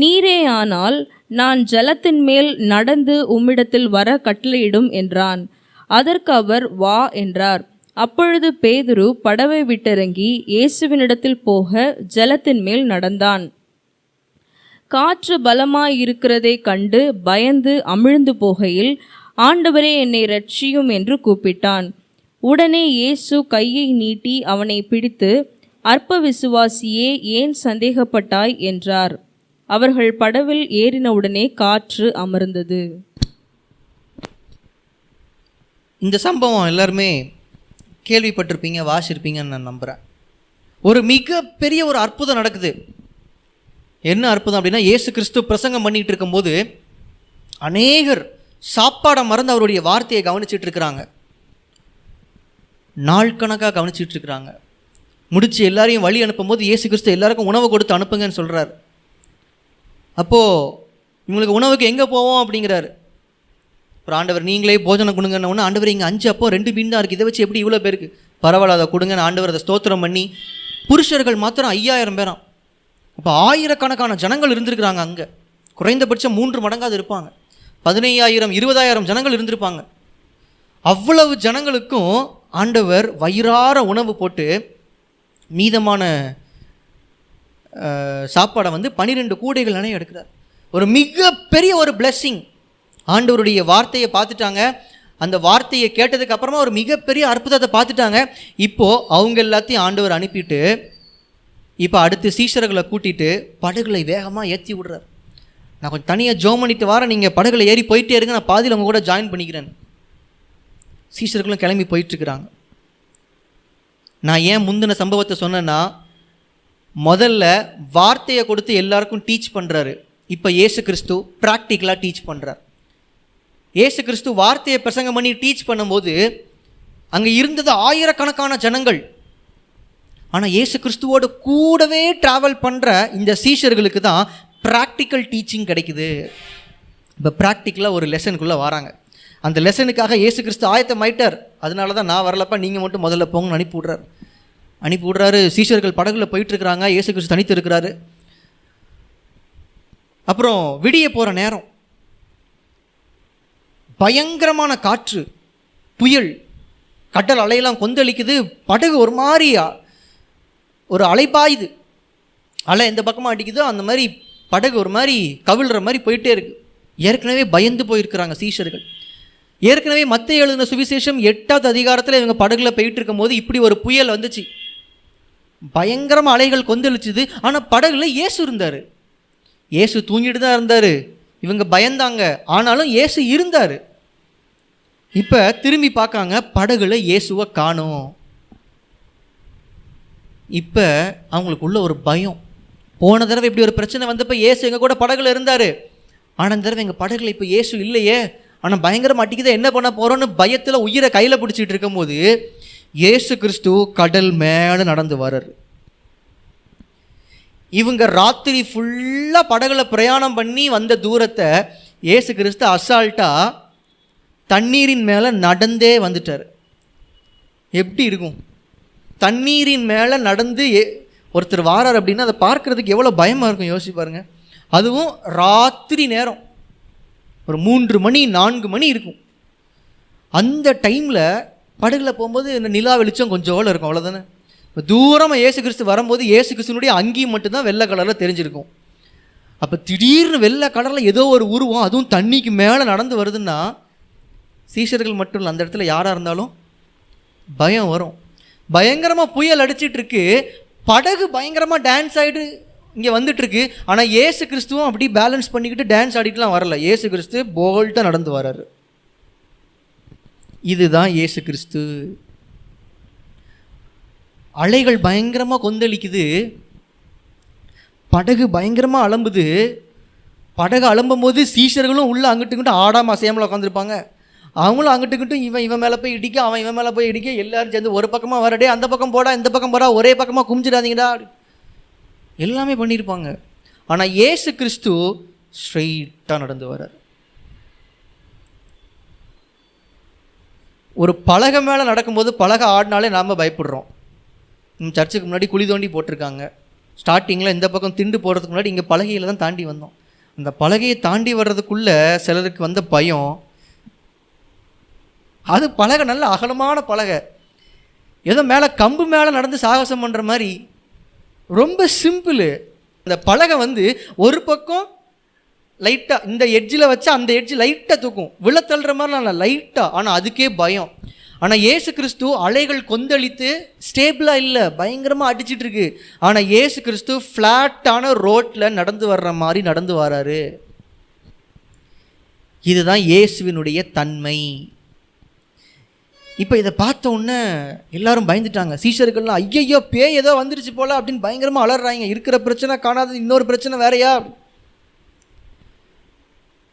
Speaker 2: நீரே ஆனால் நான் ஜலத்தின் மேல் நடந்து உம்மிடத்தில் வர கட்டளையிடும் என்றான். அதற்கு அவர் வா என்றார். அப்பொழுது பேதுரு படவை விட்டிறங்கி இயேசுவினிடத்தில் போக ஜலத்தின் மேல் நடந்தான். காற்று பலமாயிருக்கிறதை கண்டு பயந்து அமிழ்ந்து போகையில் ஆண்டவரே என்னை ரட்சியும் என்று கூப்பிட்டான். உடனே இயேசு கையை நீட்டி அவனை பிடித்து அற்ப விசுவாசியே ஏன் சந்தேகப்பட்டாய்? என்றார். அவர்கள் படவில் ஏறினவுடனே காற்று அமர்ந்தது.
Speaker 1: இந்த சம்பவம் எல்லாருமே கேள்விப்பட்டிருப்பீங்க வாசிருப்பீங்கன்னு நான் நம்புகிறேன் ஒரு மிகப்பெரிய ஒரு அற்புதம் நடக்குது. என்ன அற்புதம் அப்படின்னா இயேசு கிறிஸ்து பிரசங்கம் பண்ணிகிட்டு இருக்கும்போது அநேகர் சாப்பாடை மறந்து அவருடைய வார்த்தையை கவனிச்சிட்டு இருக்கிறாங்க. நாள் கணக்காக கவனிச்சிட்டு இருக்கிறாங்க. முடித்து எல்லாரையும் வழி அனுப்பும்போது இயேசு கிறிஸ்து எல்லாருக்கும் உணவு கொடுத்து அனுப்புங்கன்னு சொல்கிறார் அப்போது இவங்களுக்கு உணவுக்கு எங்கே போவோம் அப்படிங்கிறாரு. அப்புறம் ஆண்டவர் நீங்களே போஜனம் கொடுங்கன்னு ஆண்டவர் இங்கே அஞ்சு அப்போ ரெண்டு மீன் தான் இருக்குது இதை வச்சு எப்படி இவ்வளோ பேருக்கு பரவாயில்ல அதை கொடுங்கன்னு ஆண்டவர் அதை ஸ்தோத்திரம் பண்ணி புருஷர்கள் மாத்திரம் ஐயாயிரம் பேராம் அப்போ ஆயிரக்கணக்கான ஜனங்கள் இருந்திருக்கிறாங்க அங்கே. குறைந்தபட்சம் மூன்று மடங்காவது இருப்பாங்க. பதினையாயிரம் இருபதாயிரம் ஜனங்கள் இருந்திருப்பாங்க. அவ்வளவு ஜனங்களுக்கும் ஆண்டவர் வயிறார உணவு போட்டு மீதமான சாப்பாடை வந்து பன்னிரெண்டு கூடைகள் நிறைய எடுக்கிறார். ஒரு மிகப்பெரிய ஒரு பிளெஸ்ஸிங் ஆண்டவருடைய வார்த்தையை பார்த்துட்டாங்க. அந்த வார்த்தையை கேட்டதுக்கு அப்புறமா ஒரு மிகப்பெரிய அற்புதத்தை பார்த்துட்டாங்க. இப்போ அவங்க எல்லாத்தையும் ஆண்டவர் அனுப்பிட்டு இப்போ அடுத்து சீஷர்களை கூட்டிட்டு படகுகளை வேகமாக ஏற்றி விடுறார். நான் கொஞ்சம் தனியாக ஜோம் பண்ணிட்டு வரேன். நீங்கள் படகுல ஏறி போயிட்டே இருங்க. நான் பாதியில் அவங்க கூட ஜாயின் பண்ணிக்கிறேன். சீஷர்களும் கிளம்பி போயிட்டுருக்குறாங்க நான் ஏன் முந்தின சம்பவத்தை சொன்னேன்னா முதல்ல வார்த்தையை கொடுத்து எல்லாருக்கும் டீச் பண்ணுறாரு இப்போ ஏசு கிறிஸ்து ப்ராக்டிக்கலாக டீச் பண்ணுறார் இயேசு கிறிஸ்து வார்த்தையை பிரசங்கம் பண்ணி டீச் பண்ணும்போது அங்கே இருந்தது ஆயிரக்கணக்கான ஜனங்கள். ஆனால் இயேசு கிறிஸ்துவோட கூடவே ட்ராவல் பண்ணுற இந்த சீஷர்களுக்கு தான் ப்ராக்டிக்கல் டீச்சிங் கிடைக்குது. இப்போ ப்ராக்டிக்கலாக ஒரு லெசனுக்குள்ளே வராங்க. அந்த லெசனுக்காக இயேசு கிறிஸ்து ஆயத்தமாயிட்டார். அதனால தான் நான் வரலப்பா நீங்கள் மட்டும் முதல்ல போங்கன்னு அனுப்பி விட்றாரு அனுப்பி விட்றாரு சீஷர்கள் படகுல போயிட்டுருக்குறாங்க இயேசு கிறிஸ்து தனித்து இருக்கிறாரு அப்புறம் விடிய போகிற நேரம். பயங்கரமான காற்று புயல் கடல் அலையெல்லாம் கொந்தளிக்குது. படகு ஒரு மாதிரி ஒரு அலைப்பாயுது அலை எந்த பக்கமாக அடிக்குதோ அந்த மாதிரி படகு ஒரு மாதிரி கவிழ்கிற மாதிரி போயிட்டே இருக்குது ஏற்கனவே பயந்து போயிருக்கிறாங்க சீஷர்கள். ஏற்கனவே மத்திய எழுதின சுவிசேஷம் எட்டாவது அதிகாரத்தில் இவங்க படகுல போயிட்டு இருக்கும்போது இப்படி ஒரு புயல் வந்துச்சு. பயங்கரமாக அலைகள் கொந்தளிச்சுது. ஆனால் படகுல இயேசு இருந்தார். இயேசு தூங்கிட்டு தான் இருந்தார். இவங்க பயந்தாங்க. ஆனாலும் இயேசு இருந்தார். இப்போ திரும்பி பார்க்காங்க படகுல இயேசுவை காணோம். இப்போ அவங்களுக்குள்ள ஒரு பயம். போன தடவை இப்படி ஒரு பிரச்சனை வந்தப்போ இயேசு எங்கள் கூட படகுல இருந்தார். ஆனால் தடவை எங்கள் படகுல இப்போ இயேசு இல்லையே. ஆனால் பயங்கரமா அடிக்குதே. என்ன பண்ண போகிறோன்னு பயத்தில் உயிரை கையில் பிடிச்சிட்டு இருக்கும்போது ஏசு கிறிஸ்து கடல் மேலே நடந்து வர்றாரு. இவங்க ராத்திரி ஃபுல்லாக படகுல பிரயாணம் பண்ணி வந்த தூரத்தை ஏசு கிறிஸ்து அசால்ட்டாக தண்ணீரின் மேலே நடந்தே வந்துட்டார். எப்படி இருக்கும்? தண்ணீரின் மேலே நடந்து ஏ- ஒருத்தர் வாரார் அப்படின்னா அதை பார்க்கறதுக்கு எவ்வளோ பயமாக இருக்கும். யோசிப்பாருங்க அதுவும் ராத்திரி நேரம். ஒரு மூன்று மணி நான்கு மணி இருக்கும். அந்த டைமில் படகுல போகும்போது இந்த நிலா வெளிச்சம் கொஞ்சோல இருக்கும் அவ்வளோதானே இப்போ தூரமாக ஏசு கிறிஸ்து வரும்போது ஏசு கிறிஸ்துனுடைய அங்கேயும் மட்டும்தான் வெள்ளை கலரில் தெரிஞ்சிருக்கும். அப்போ திடீர்னு வெள்ளை கலரில் ஏதோ ஒரு உருவம் அதுவும் தண்ணிக்கு மேலே நடந்து வருதுன்னா சீஷர்கள் மட்டும் இல்லை அந்த இடத்துல யாராக இருந்தாலும் பயம் வரும். பயங்கரமாக புயல் அடிச்சிட்ருக்கு படகு பயங்கரமாக டான்ஸ் ஆகிட்டு இங்கே வந்துட்டுருக்கு. ஆனால் ஏசு கிறிஸ்துவும் அப்படி பேலன்ஸ் பண்ணிக்கிட்டு டான்ஸ் ஆடிட்டுலாம் வரல. ஏசு கிறிஸ்து போல்ட்டாக நடந்து வராரு. இதுதான் ஏசு கிறிஸ்து. அலைகள் பயங்கரமாக கொந்தளிக்குது. படகு பயங்கரமாக அலம்புது. படகு அலம்பும் போது சீஷர்களும் உள்ளே அங்கிட்டு இங்கிட்டு ஆடாமல் அசையாமல் உட்காந்துருப்பாங்க அவங்களும் அங்கிட்டு இங்கிட்டும் இவன் இவன் மேலே போய் இடிக்க அவன் இவன் மேலே போய் இடிக்க எல்லாரும் சேர்ந்து ஒரு பக்கமாக வரடே அந்த பக்கம் போடா இந்த பக்கம் போடா ஒரே பக்கமாக குமிச்சிடாதீங்கடா எல்லாமே பண்ணியிருப்பாங்க ஆனால் இயேசு கிறிஸ்து ஸ்ட்ரெயிட்டாக நடந்து வர்றார். ஒரு பலகை மேலே நடக்கும்போது பலகை ஆடினாலே நாம் பயப்படுறோம். சர்ச்சுக்கு முன்னாடி குழி தோண்டி போட்டிருக்காங்க. ஸ்டார்டிங்கில் இந்த பக்கம் திண்டு போகிறதுக்கு முன்னாடி இங்கே பலகையில் தான் தாண்டி வந்தோம். அந்த பலகையை தாண்டி வர்றதுக்குள்ளே சிலருக்கு வந்த பயம் அது பலகை நல்ல அகலமான பலகை. ஏதோ மேலே கம்பு மேலே நடந்து சாகசம் பண்ணுற மாதிரி ரொம்ப சிம்பிள். அந்த பலகை வந்து ஒரு பக்கம் லைட்டாக இந்த எட்ஜில் வச்சா அந்த எட்ஜ் லைட்டாக தூக்கும். விழ தள்ளுற மாதிரிலாம் இல்லை லைட்டாக ஆனால் அதுக்கே பயம். ஆனால் ஏசு கிறிஸ்து அலைகள் கொந்தளித்து ஸ்டேபிளாக இல்லை பயங்கரமாக அடிச்சிட்ருக்கு. ஆனால் இயேசு கிறிஸ்து ஃப்ளாட்டான ரோட்டில் நடந்து வர்ற மாதிரி நடந்து வராரு. இதுதான் இயேசுவினுடைய தன்மை. இப்போ இதை பார்த்த உடனே எல்லாரும் பயந்துட்டாங்க. சீஷர்கள்லாம் ஐயையோ பேய் ஏதோ வந்துருச்சு போல அப்படின்னு பயங்கரமாக அலறாங்க. இருக்கிற பிரச்சனை காணாதது இன்னொரு பிரச்சனை வேறையா?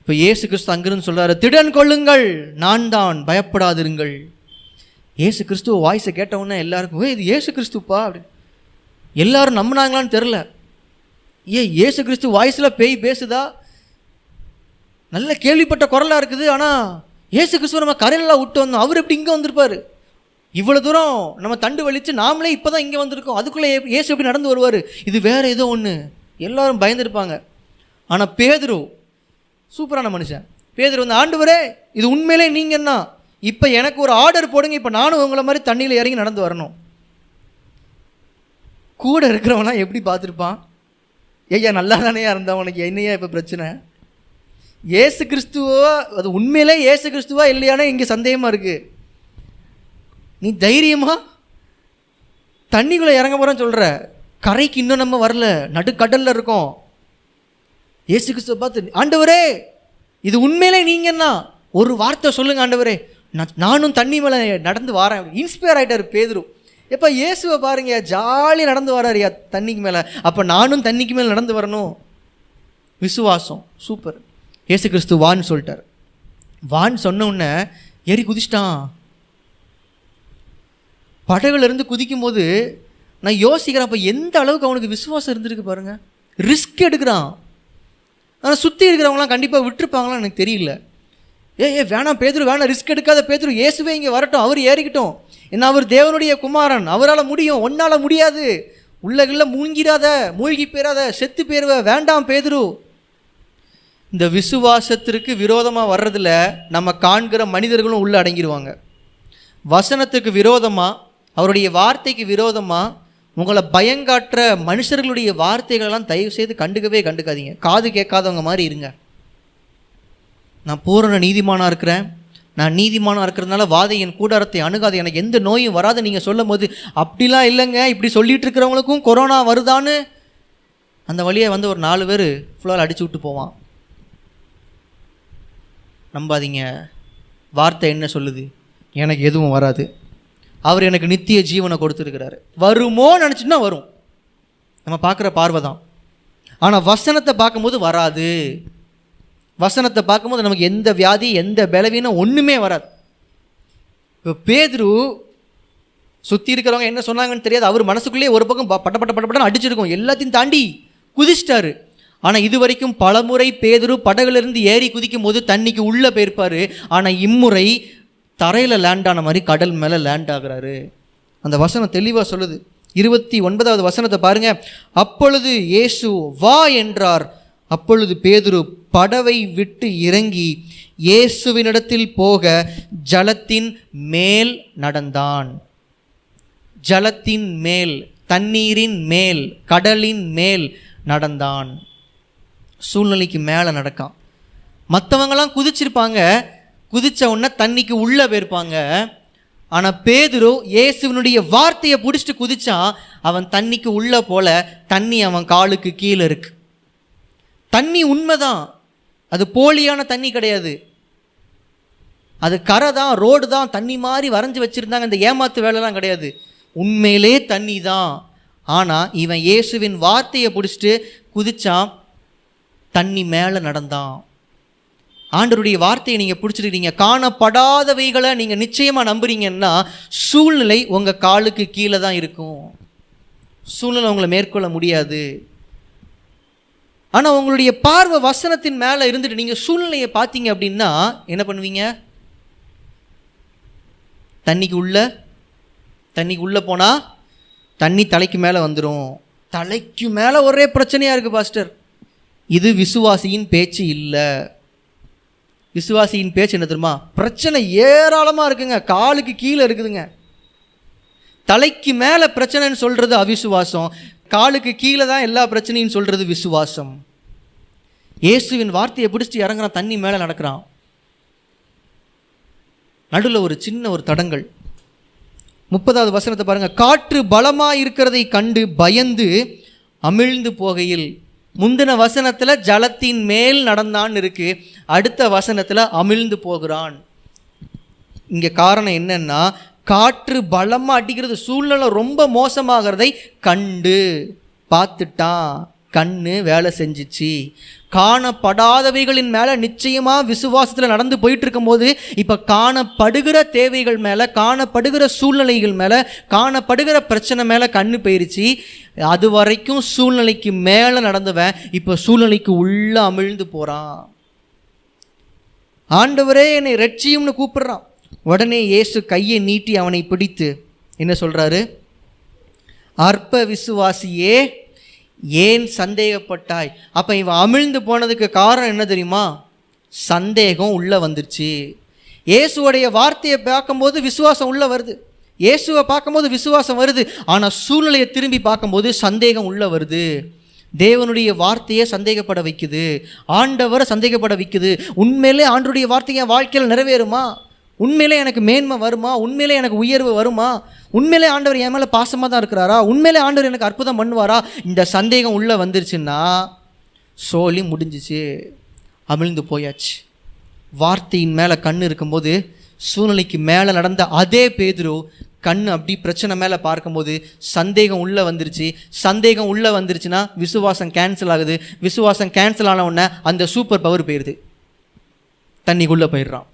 Speaker 1: இப்போ ஏசு கிறிஸ்து அங்கிருந்து சொல்கிறாரு திடன் கொள்ளுங்கள் நான் தான் பயப்படாதிருங்கள். இயேசு கிறிஸ்துவ வாய்ஸை கேட்டவுடனே எல்லாருக்கும் ஓ இது ஏசு கிறிஸ்துப்பா? அப்படின்னு. எல்லாரும் நம்பினாங்களான்னு தெரில ஏ இயேசு கிறிஸ்து வாய்ஸில் பேய் பேசுதா? நல்ல கேள்விப்பட்ட குரலாக இருக்குது ஆனால் இயேசு கிறிஸ்துவ நம்ம கரையிலலாம் விட்டு வந்தோம். அவர் எப்படி இங்கே வந்திருப்பார்? இவ்வளோ தூரம் நம்ம தண்டு வலித்து நாமளே இப்போ தான் இங்கே வந்திருக்கோம். அதுக்குள்ளே ஏசு இயேசு எப்படி நடந்து வருவார்? இது வேறு ஏதோ ஒன்று எல்லாரும் பயந்துருப்பாங்க. ஆனால் பேதுரு சூப்பரான மனுஷன். பேதுரு வந்து ஆண்டவரே இது உண்மையிலே நீங்கள் என்ன? இப்போ எனக்கு ஒரு ஆர்டர் போடுங்க. இப்போ நானும் உங்களை மாதிரி தண்ணியில் இறங்கி நடந்து வரணும். கூட இருக்கிறவனா எப்படி பார்த்துருப்பான்? ஐயா நல்லா தானேயா இருந்தான் உனக்கு? என்னையா இப்போ பிரச்சனை? ஏசு கிறிஸ்துவா அது உண்மையிலே ஏசு கிறிஸ்துவா இல்லையானே இங்கே சந்தேகமாக இருக்குது நீ தைரியமாக தண்ணிக்குள்ளே இறங்க போகிறேன்னு சொல்கிற கரைக்கு இன்னும் நம்ம வரல. நடுக்கடலில் இருக்கோம். ஏசு கிறிஸ்துவ பார்த்து ஆண்டவரே இது உண்மையிலே நீங்கன்னா ஒரு வார்த்தை சொல்லுங்கள் ஆண்டவரே. நான் நானும் தண்ணி மேலே நடந்து வரேன். இன்ஸ்பயர் ஆகிட்டார் பேதுரு. எப்போ இயேசுவை பாருங்க ஜாலி நடந்து வராருயா தண்ணிக்கு மேலே. அப்போ நானும் தண்ணிக்கு மேலே நடந்து வரணும். விசுவாசம் சூப்பர். இயேசு கிறிஸ்து வான்னு சொல்லிட்டார். வான்னு சொன்ன உடனே ஏறி குதிச்சிட்டான். படகுலேருந்து குதிக்கும்போது நான் யோசிக்கிறேன் அப்போ எந்த அளவுக்கு அவனுக்கு விசுவாசம் இருந்திருக்கு பாருங்கள் ரிஸ்க் எடுக்கிறான். ஆனால் சுற்றி இருக்கிறவங்களாம் கண்டிப்பாக விட்டுருப்பாங்களான்னு எனக்கு தெரியல. ஏ ஏ வேணாம் பேதுரு வேணாம் ரிஸ்க் எடுக்காத பேதுரு இயேசுவே இங்கே வரட்டும் அவர் ஏறிக்கிட்டோம். என்ன அவர் தேவனுடைய குமாரன் அவரால் முடியும் ஒன்னால் முடியாது. உள்ளகில்ல மூழ்கிடாத மூழ்கி போயிடாத செத்து போயிருவ வேண்டாம் பேதுரு. இந்த விசுவாசத்திற்கு விரோதமாக வர்றதுல நம்ம காண்கிற மனிதர்களும் உள்ளே அடங்கிடுவாங்க வசனத்துக்கு விரோதமாக அவருடைய வார்த்தைக்கு விரோதமாக உங்களை பயங்காட்டுற மனுஷர்களுடைய வார்த்தைகளெல்லாம் தயவு செய்து கண்டுக்கவே கண்டுக்காதீங்க. காது கேட்காதவங்க மாதிரி இருங்க. நான் பூரண நீதிமானாக இருக்கிறேன். நான் நீதிமானாக இருக்கிறதுனால வாதை என் கூடாரத்தை அணுகாது. எனக்கு எந்த நோயும் வராது. நீங்கள் சொல்லும் போது அப்படிலாம் இல்லைங்க. இப்படி சொல்லிகிட்டு இருக்கிறவங்களுக்கும் கொரோனா வருதான்னு? அந்த வழியை வந்து ஒரு நாலு பேர் ஃபுல்லாக அடிச்சு விட்டு போவான். நம்பாதீங்க. வார்த்தை என்ன சொல்லுது? எனக்கு எதுவும் வராது. அவர் எனக்கு நித்திய ஜீவனை கொடுத்துருக்கிறாரு. வருமோ நினச்சிட்டுனா வரும். நம்ம பார்க்குற பார்வை தான் ஆனால் வசனத்தை பார்க்கும்போது வராது. வசனத்தை பார்க்கும்போது நமக்கு எந்த வியாதி எந்த பலவீனம் ஒன்றுமே வராது. இப்போ பேதுரு சுற்றி இருக்கிறவங்க என்ன சொன்னாங்கன்னு தெரியாது. அவர் மனசுக்குள்ளேயே ஒரு பக்கம் ப- பட்ட பட்ட பட்ட பட்டன்னு அடிச்சிருக்கும். எல்லாத்தையும் தாண்டி குதிச்சிட்டாரு. ஆனால் இது வரைக்கும் பலமுறை பேதுரு படகுலேருந்து ஏறி குதிக்கும் போது தண்ணிக்கு உள்ளே போயிருப்பார். ஆனால் இம்முறை தரையில் லேண்ட் ஆன மாதிரி கடல் மேலே லேண்ட் ஆகிறாரு. அந்த வசனம் தெளிவாக சொல்லுது. இருபத்தி ஒன்பதாவது வசனத்தை பாருங்க. அப்பொழுது இயேசு வா என்றார். அப்பொழுது பேதுரு படவை விட்டு இறங்கி இயேசுவினிடத்தில் போக ஜலத்தின் மேல் நடந்தான். ஜலத்தின் மேல் தண்ணீரின் மேல் கடலின் மேல் நடந்தான். சூழ்நிலைக்கு மேலே நடக்கான். மற்றவங்களாம் குதிச்சிருப்பாங்க. குதித்த உடனே தண்ணிக்கு உள்ளே போயிருப்பாங்க. ஆனால் பேதுரு இயேசுவினுடைய வார்த்தையை பிடிச்சிட்டு குதித்தான் அவன் தண்ணிக்கு உள்ளே போல தண்ணி அவன் காலுக்கு கீழே இருக்கு. தண்ணி உண்மைதான். அது போலியான தண்ணி கிடையாது. அது கரை தான் ரோடு தான் தண்ணி மாதிரி வரைஞ்சி வச்சுருந்தாங்க. இந்த ஏமாத்து வேலைலாம் கிடையாது. உண்மையிலே தண்ணி தான் ஆனால் இவன் இயேசுவின் வார்த்தையை பிடிச்சிட்டு குதித்தான் தண்ணி மேலே நடந்தான் ஆண்டருடைய வார்த்தையை நீங்கள் பிடிச்சிருக்கிறீங்க. காணப்படாதவைகளை நீங்கள் நிச்சயமாக நம்புறீங்கன்னா சூழ்நிலை உங்கள் காலுக்கு கீழே தான் இருக்கும். சூழ்நிலை உங்களை மேற்கொள்ள முடியாது. ஆனால் உங்களுடைய பார்வை வசனத்தின் மேலே இருந்துட்டு நீங்கள் சூழ்நிலையை பார்த்தீங்க அப்படின்னா என்ன பண்ணுவீங்க? தண்ணிக்கு உள்ள தண்ணிக்கு உள்ளே போனால் தண்ணி தலைக்கு மேலே வந்துடும் தலைக்கு மேலே ஒரே பிரச்சனையாக இருக்குது பாஸ்டர். இது விசுவாசியின் பேச்சு இல்லை. விசுவாசியின் பேச்சு என்ன தெரியுமா? பிரச்சனை ஏராளமாக இருக்குங்க. காலுக்கு கீழே இருக்குதுங்க. தலைக்கு மேலே பிரச்சனைன்னு சொல்கிறது அவிசுவாசம். காலுக்கு கீழே தான் எல்லா பிரச்சனையும் சொல்கிறது விசுவாசம். இயேசுவின் வார்த்தையை பிடிச்சிட்டு இறங்குறான் தண்ணி மேலே நடக்கிறான். நடுவில் ஒரு சின்ன ஒரு தடங்கள். முப்பதாவது வசனத்தை பாருங்கள் காற்று பலமாக இருக்கிறதை கண்டு பயந்து அமிழ்ந்து போகையில் முந்தின வசனத்தில் ஜலத்தின் மேல் நடந்தான்னு இருக்கு. அடுத்த வசனத்தில் அமிழ்ந்து போகிறான். இங்கே காரணம் என்னன்னா காற்று பலமாக அடிக்கிறது சூழ்நிலை ரொம்ப மோசமாகிறதை கண்டு பார்த்துட்டான். கண்ணு வேலை செஞ்சிச்சு. காணப்படாதவைகளின் மேலே நிச்சயமாக விசுவாசத்தில் நடந்து போயிட்டு இருக்கும்போது இப்போ காணப்படுகிற தேவைகள் மேலே காணப்படுகிற சூழ்நிலைகள் மேலே காணப்படுகிற பிரச்சனை மேலே கண்ணு போயிருச்சு. அது வரைக்கும் சூழ்நிலைக்கு மேலே நடந்தவன் இப்போ சூழ்நிலைக்கு உள்ள அமிழ்ந்து போகிறான் ஆண்டவரே என்னை ரட்சியும்னு கூப்பிடுறான். உடனே இயேசு கையை நீட்டி அவனை பிடித்து என்ன சொல்கிறாரு அற்ப விசுவாசியே ஏன் சந்தேகப்பட்டாய்? அப்போ இவன் அமிழ்ந்து போனதுக்கு காரணம் என்ன தெரியுமா? சந்தேகம் உள்ளே வந்துருச்சு. இயேசுவோடைய வார்த்தையை பார்க்கும்போது விசுவாசம் உள்ளே வருது. இயேசுவை பார்க்கும்போது விசுவாசம் வருது. ஆனால் சூழ்நிலையை திரும்பி பார்க்கும்போது சந்தேகம் உள்ளே வருது. தேவனுடைய வார்த்தையை சந்தேகப்பட வைக்குது. ஆண்டவரை சந்தேகப்பட வைக்குது. உண்மையிலே ஆண்டுடைய வார்த்தை என் வாழ்க்கையில் நிறைவேறுமா? உண்மையிலே எனக்கு மேன்மை வருமா? உண்மையிலே எனக்கு உயர்வு வருமா? உண்மையிலே ஆண்டவர் என் மேலே பாசமாக தான் இருக்கிறாரா? உண்மையிலே ஆண்டவர் எனக்கு அற்புதம் பண்ணுவாரா? இந்த சந்தேகம் உள்ளே வந்துருச்சுன்னா சோழி முடிஞ்சிச்சு. அமிழ்ந்து போயாச்சு. வார்த்தையின் மேலே கண் இருக்கும்போது சூழ்நிலைக்கு மேலே நடந்த அதே பேதுரு கண் அப்படி பிரச்சனை மேலே பார்க்கும்போது சந்தேகம் உள்ளே வந்துருச்சு. சந்தேகம் உள்ளே வந்துருச்சுன்னா விசுவாசம் கேன்சல் ஆகுது. விசுவாசம் கேன்சல் ஆன உடனே அந்த சூப்பர் பவர் போயிடுது தண்ணிக்குள்ளே போயிடுறான்.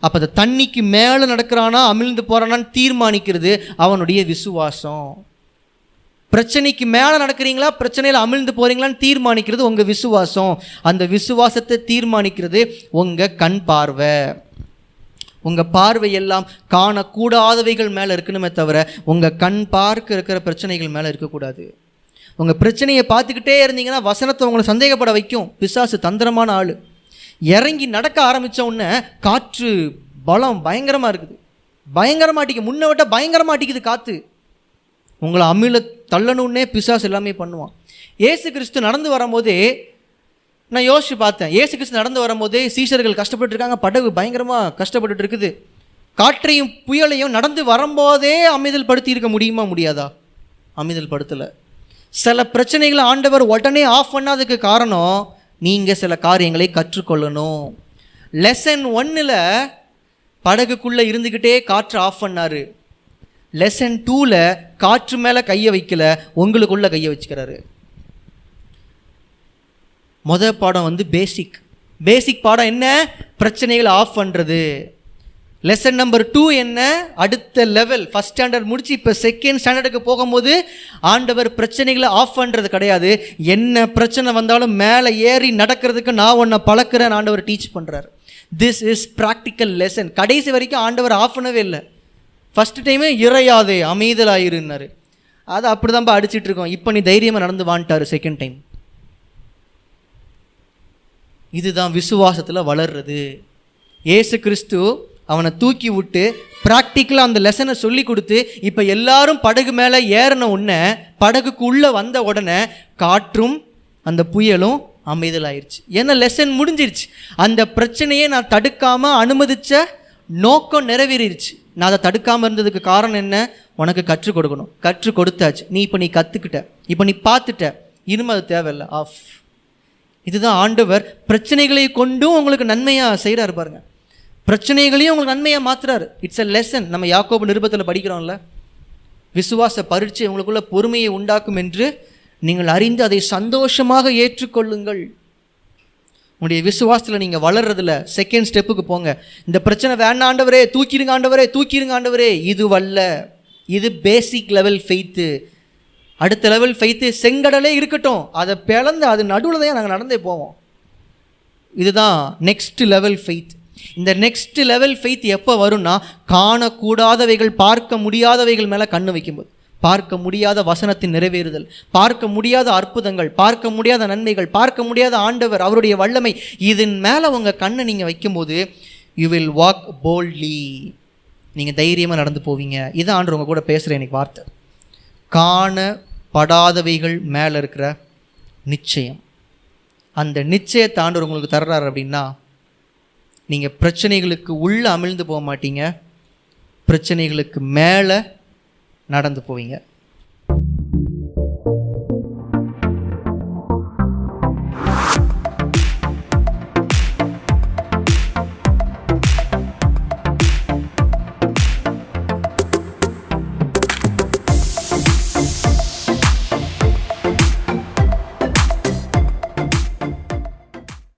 Speaker 1: அப்போ அந்த தண்ணிக்கு மேலே நடக்கிறானா அமிழ்ந்து போகிறானான்னு தீர்மானிக்கிறது அவனுடைய விசுவாசம். பிரச்சனைக்கு மேலே நடக்கிறீங்களா பிரச்சனையில் அமிழ்ந்து போகிறீங்களான்னு தீர்மானிக்கிறது உங்கள் விசுவாசம். அந்த விசுவாசத்தை தீர்மானிக்கிறது உங்கள் கண் பார்வை. உங்கள் பார்வை எல்லாம் காணக்கூடாதவைகள் மேலே இருக்கணுமே தவிர உங்கள் கண் பார்க்க இருக்கிற பிரச்சனைகள் மேலே இருக்கக்கூடாது. உங்கள் பிரச்சனையை பார்த்துக்கிட்டே இருந்தீங்கன்னா வசனத்தை உங்களை சந்தேகப்பட வைக்கும். பிசாசு தந்திரமான ஆள். இறங்கி நடக்க ஆரம்பித்த உடனே காற்று பலம் பயங்கரமாக இருக்குது. பயங்கரமாக அடிக்குது முன்ன விட்ட பயங்கரமாக அடிக்குது காற்று உங்களை அமில தள்ளணுன்னே பிசாஸ் எல்லாமே பண்ணுவான். ஏசு கிறிஸ்து நடந்து வரும்போதே நான் யோசிச்சு பார்த்தேன். ஏசு கிறிஸ்து நடந்து வரும்போதே சீஷர்கள் கஷ்டப்பட்டுருக்காங்க படகு பயங்கரமாக கஷ்டப்பட்டுட்டு இருக்குது காற்றையும் புயலையும் நடந்து வரும்போதே அமைதல் படுத்தி இருக்க முடியுமா முடியாதா? அமைதல் படுத்தலை சில பிரச்சனைகளை ஆண்டவர் உடனே ஆஃப் பண்ணாததுக்கு காரணம் நீங்கள் சில காரியங்களை கற்றுக்கொள்ளணும். லெசன் ஒன்னில் படகுக்குள்ளே இருந்துக்கிட்டே காற்று ஆஃப் பண்ணார். லெசன் டூவில் காற்று மேலே கையை வைக்கல உங்களுக்குள்ளே கையை வச்சுக்கிறாரு. முத பாடம் வந்து பேசிக் பேசிக் பாடம் என்ன? பிரச்சனைகளை ஆஃப் பண்ணுறது லெசன் நம்பர் டூ என்ன? அடுத்த லெவல் ஃபஸ்ட் ஸ்டாண்டர்ட் முடிச்சு இப்போ செகண்ட் ஸ்டாண்டர்டுக்கு போகும்போது ஆண்டவர் பிரச்சனைகளை ஆஃப் பண்ணுறது கிடையாது. என்ன பிரச்சனை வந்தாலும் மேலே ஏறி நடக்கிறதுக்கு நான் உன்னை பழக்கிறேன் ஆண்டவர் டீச் பண்ணுறாரு திஸ் இஸ் ப்ராக்டிக்கல் லெசன் கடைசி வரைக்கும் ஆண்டவர் ஆஃப் பண்ணவே இல்லை. ஃபஸ்ட் டைமே இறையாதே அமைதலாயிருன்னாரு. அதை அப்படி தான்ப்பா அடிச்சிட்டு இருக்கோம். இப்போ நீ தைரியமாக நடந்து வான்ட்டாரு செகண்ட் டைம் இதுதான் விசுவாசத்தில் வளர்றது. ஏசு கிறிஸ்து அவனை தூக்கி விட்டு ப்ராக்டிக்கலாக அந்த லெசனை சொல்லி கொடுத்து இப்போ எல்லாரும் படகு மேலே ஏறின உடனே படகுக்கு உள்ளே வந்த உடனே காற்றும் அந்த புயலும் அமைதலாயிருச்சு. ஏன்னா லெசன் முடிஞ்சிருச்சு. அந்த பிரச்சனையை நான் தடுக்காமல் அனுமதித்த நோக்கம் நிறைவேறிடுச்சு நான் அதை தடுக்காமல் இருந்ததுக்கு காரணம் என்ன? உனக்கு கற்றுக் கொடுக்கணும். கற்றுக் கொடுத்தாச்சு. நீ இப்போ நீ கற்றுக்கிட்ட இப்போ நீ பார்த்துட்ட. இனிமே அது தேவையில்லை. ஆஃப். இதுதான் ஆண்டவர் பிரச்சனைகளை கொண்டும் உங்களுக்கு நன்மையாக செய்கிறாரு பாருங்கள் பிரச்சனைகளையும் உங்களுக்கு நன்மையாக மாற்றுறாரு இட்ஸ் எ லெசன் நம்ம யாக்கோபு நிருபத்தில் படிக்கிறோம்ல. விசுவாச பரீட்சை உங்களுக்குள்ள பொறுமையை உண்டாக்கும் என்று நீங்கள் அறிந்து அதை சந்தோஷமாக ஏற்றுக்கொள்ளுங்கள். உங்களுடைய விசுவாசத்தில் நீங்கள் வளர்றதுல செகண்ட் ஸ்டெப்புக்கு போங்க. இந்த பிரச்சனை வேண்டாம் ஆண்டவரே தூக்கிடுங்க ஆண்டவரே தூக்கிடுங்க ஆண்டவரே. இது வல்ல. இது பேசிக் லெவல் ஃபெய்த்து அடுத்த லெவல் ஃபெய்த்து செங்கடலே இருக்கட்டும். அதை பிளந்து அது நடுவில் தான் நாங்கள் நடந்தே போவோம். இதுதான் நெக்ஸ்ட் லெவல் ஃபெய்த் இந்த நெக்ஸ்ட் லெவல் ஃபெய்த் எப்போ வரும்னா காணக்கூடாதவைகள் பார்க்க முடியாதவைகள் மேலே கண்ணு வைக்கும்போது. பார்க்க முடியாத வசனத்தின் நிறைவேறுதல் பார்க்க முடியாத அற்புதங்கள் பார்க்க முடியாத நன்மைகள் பார்க்க முடியாத ஆண்டவர் அவருடைய வல்லமை இதன் மேலே உங்கள் கண்ணை நீங்கள் வைக்கும்போது யூ வில் வாக் போல்ட்லி நீங்கள் தைரியமாக நடந்து போவீங்க. இதான் ஆண்டு உங்கள் கூட பேசுகிற எனக்கு வார்த்தை. காணப்படாதவைகள் மேலே இருக்கிற நிச்சயம். அந்த நிச்சயத்தை ஆண்டவர் உங்களுக்கு தர்றாரு அப்படின்னா நீங்கள் பிரச்சனைகளுக்கு உள்ளே அமிழ்ந்து போக மாட்டீங்க. பிரச்சனைகளுக்கு மேலே நடந்து போவீங்க.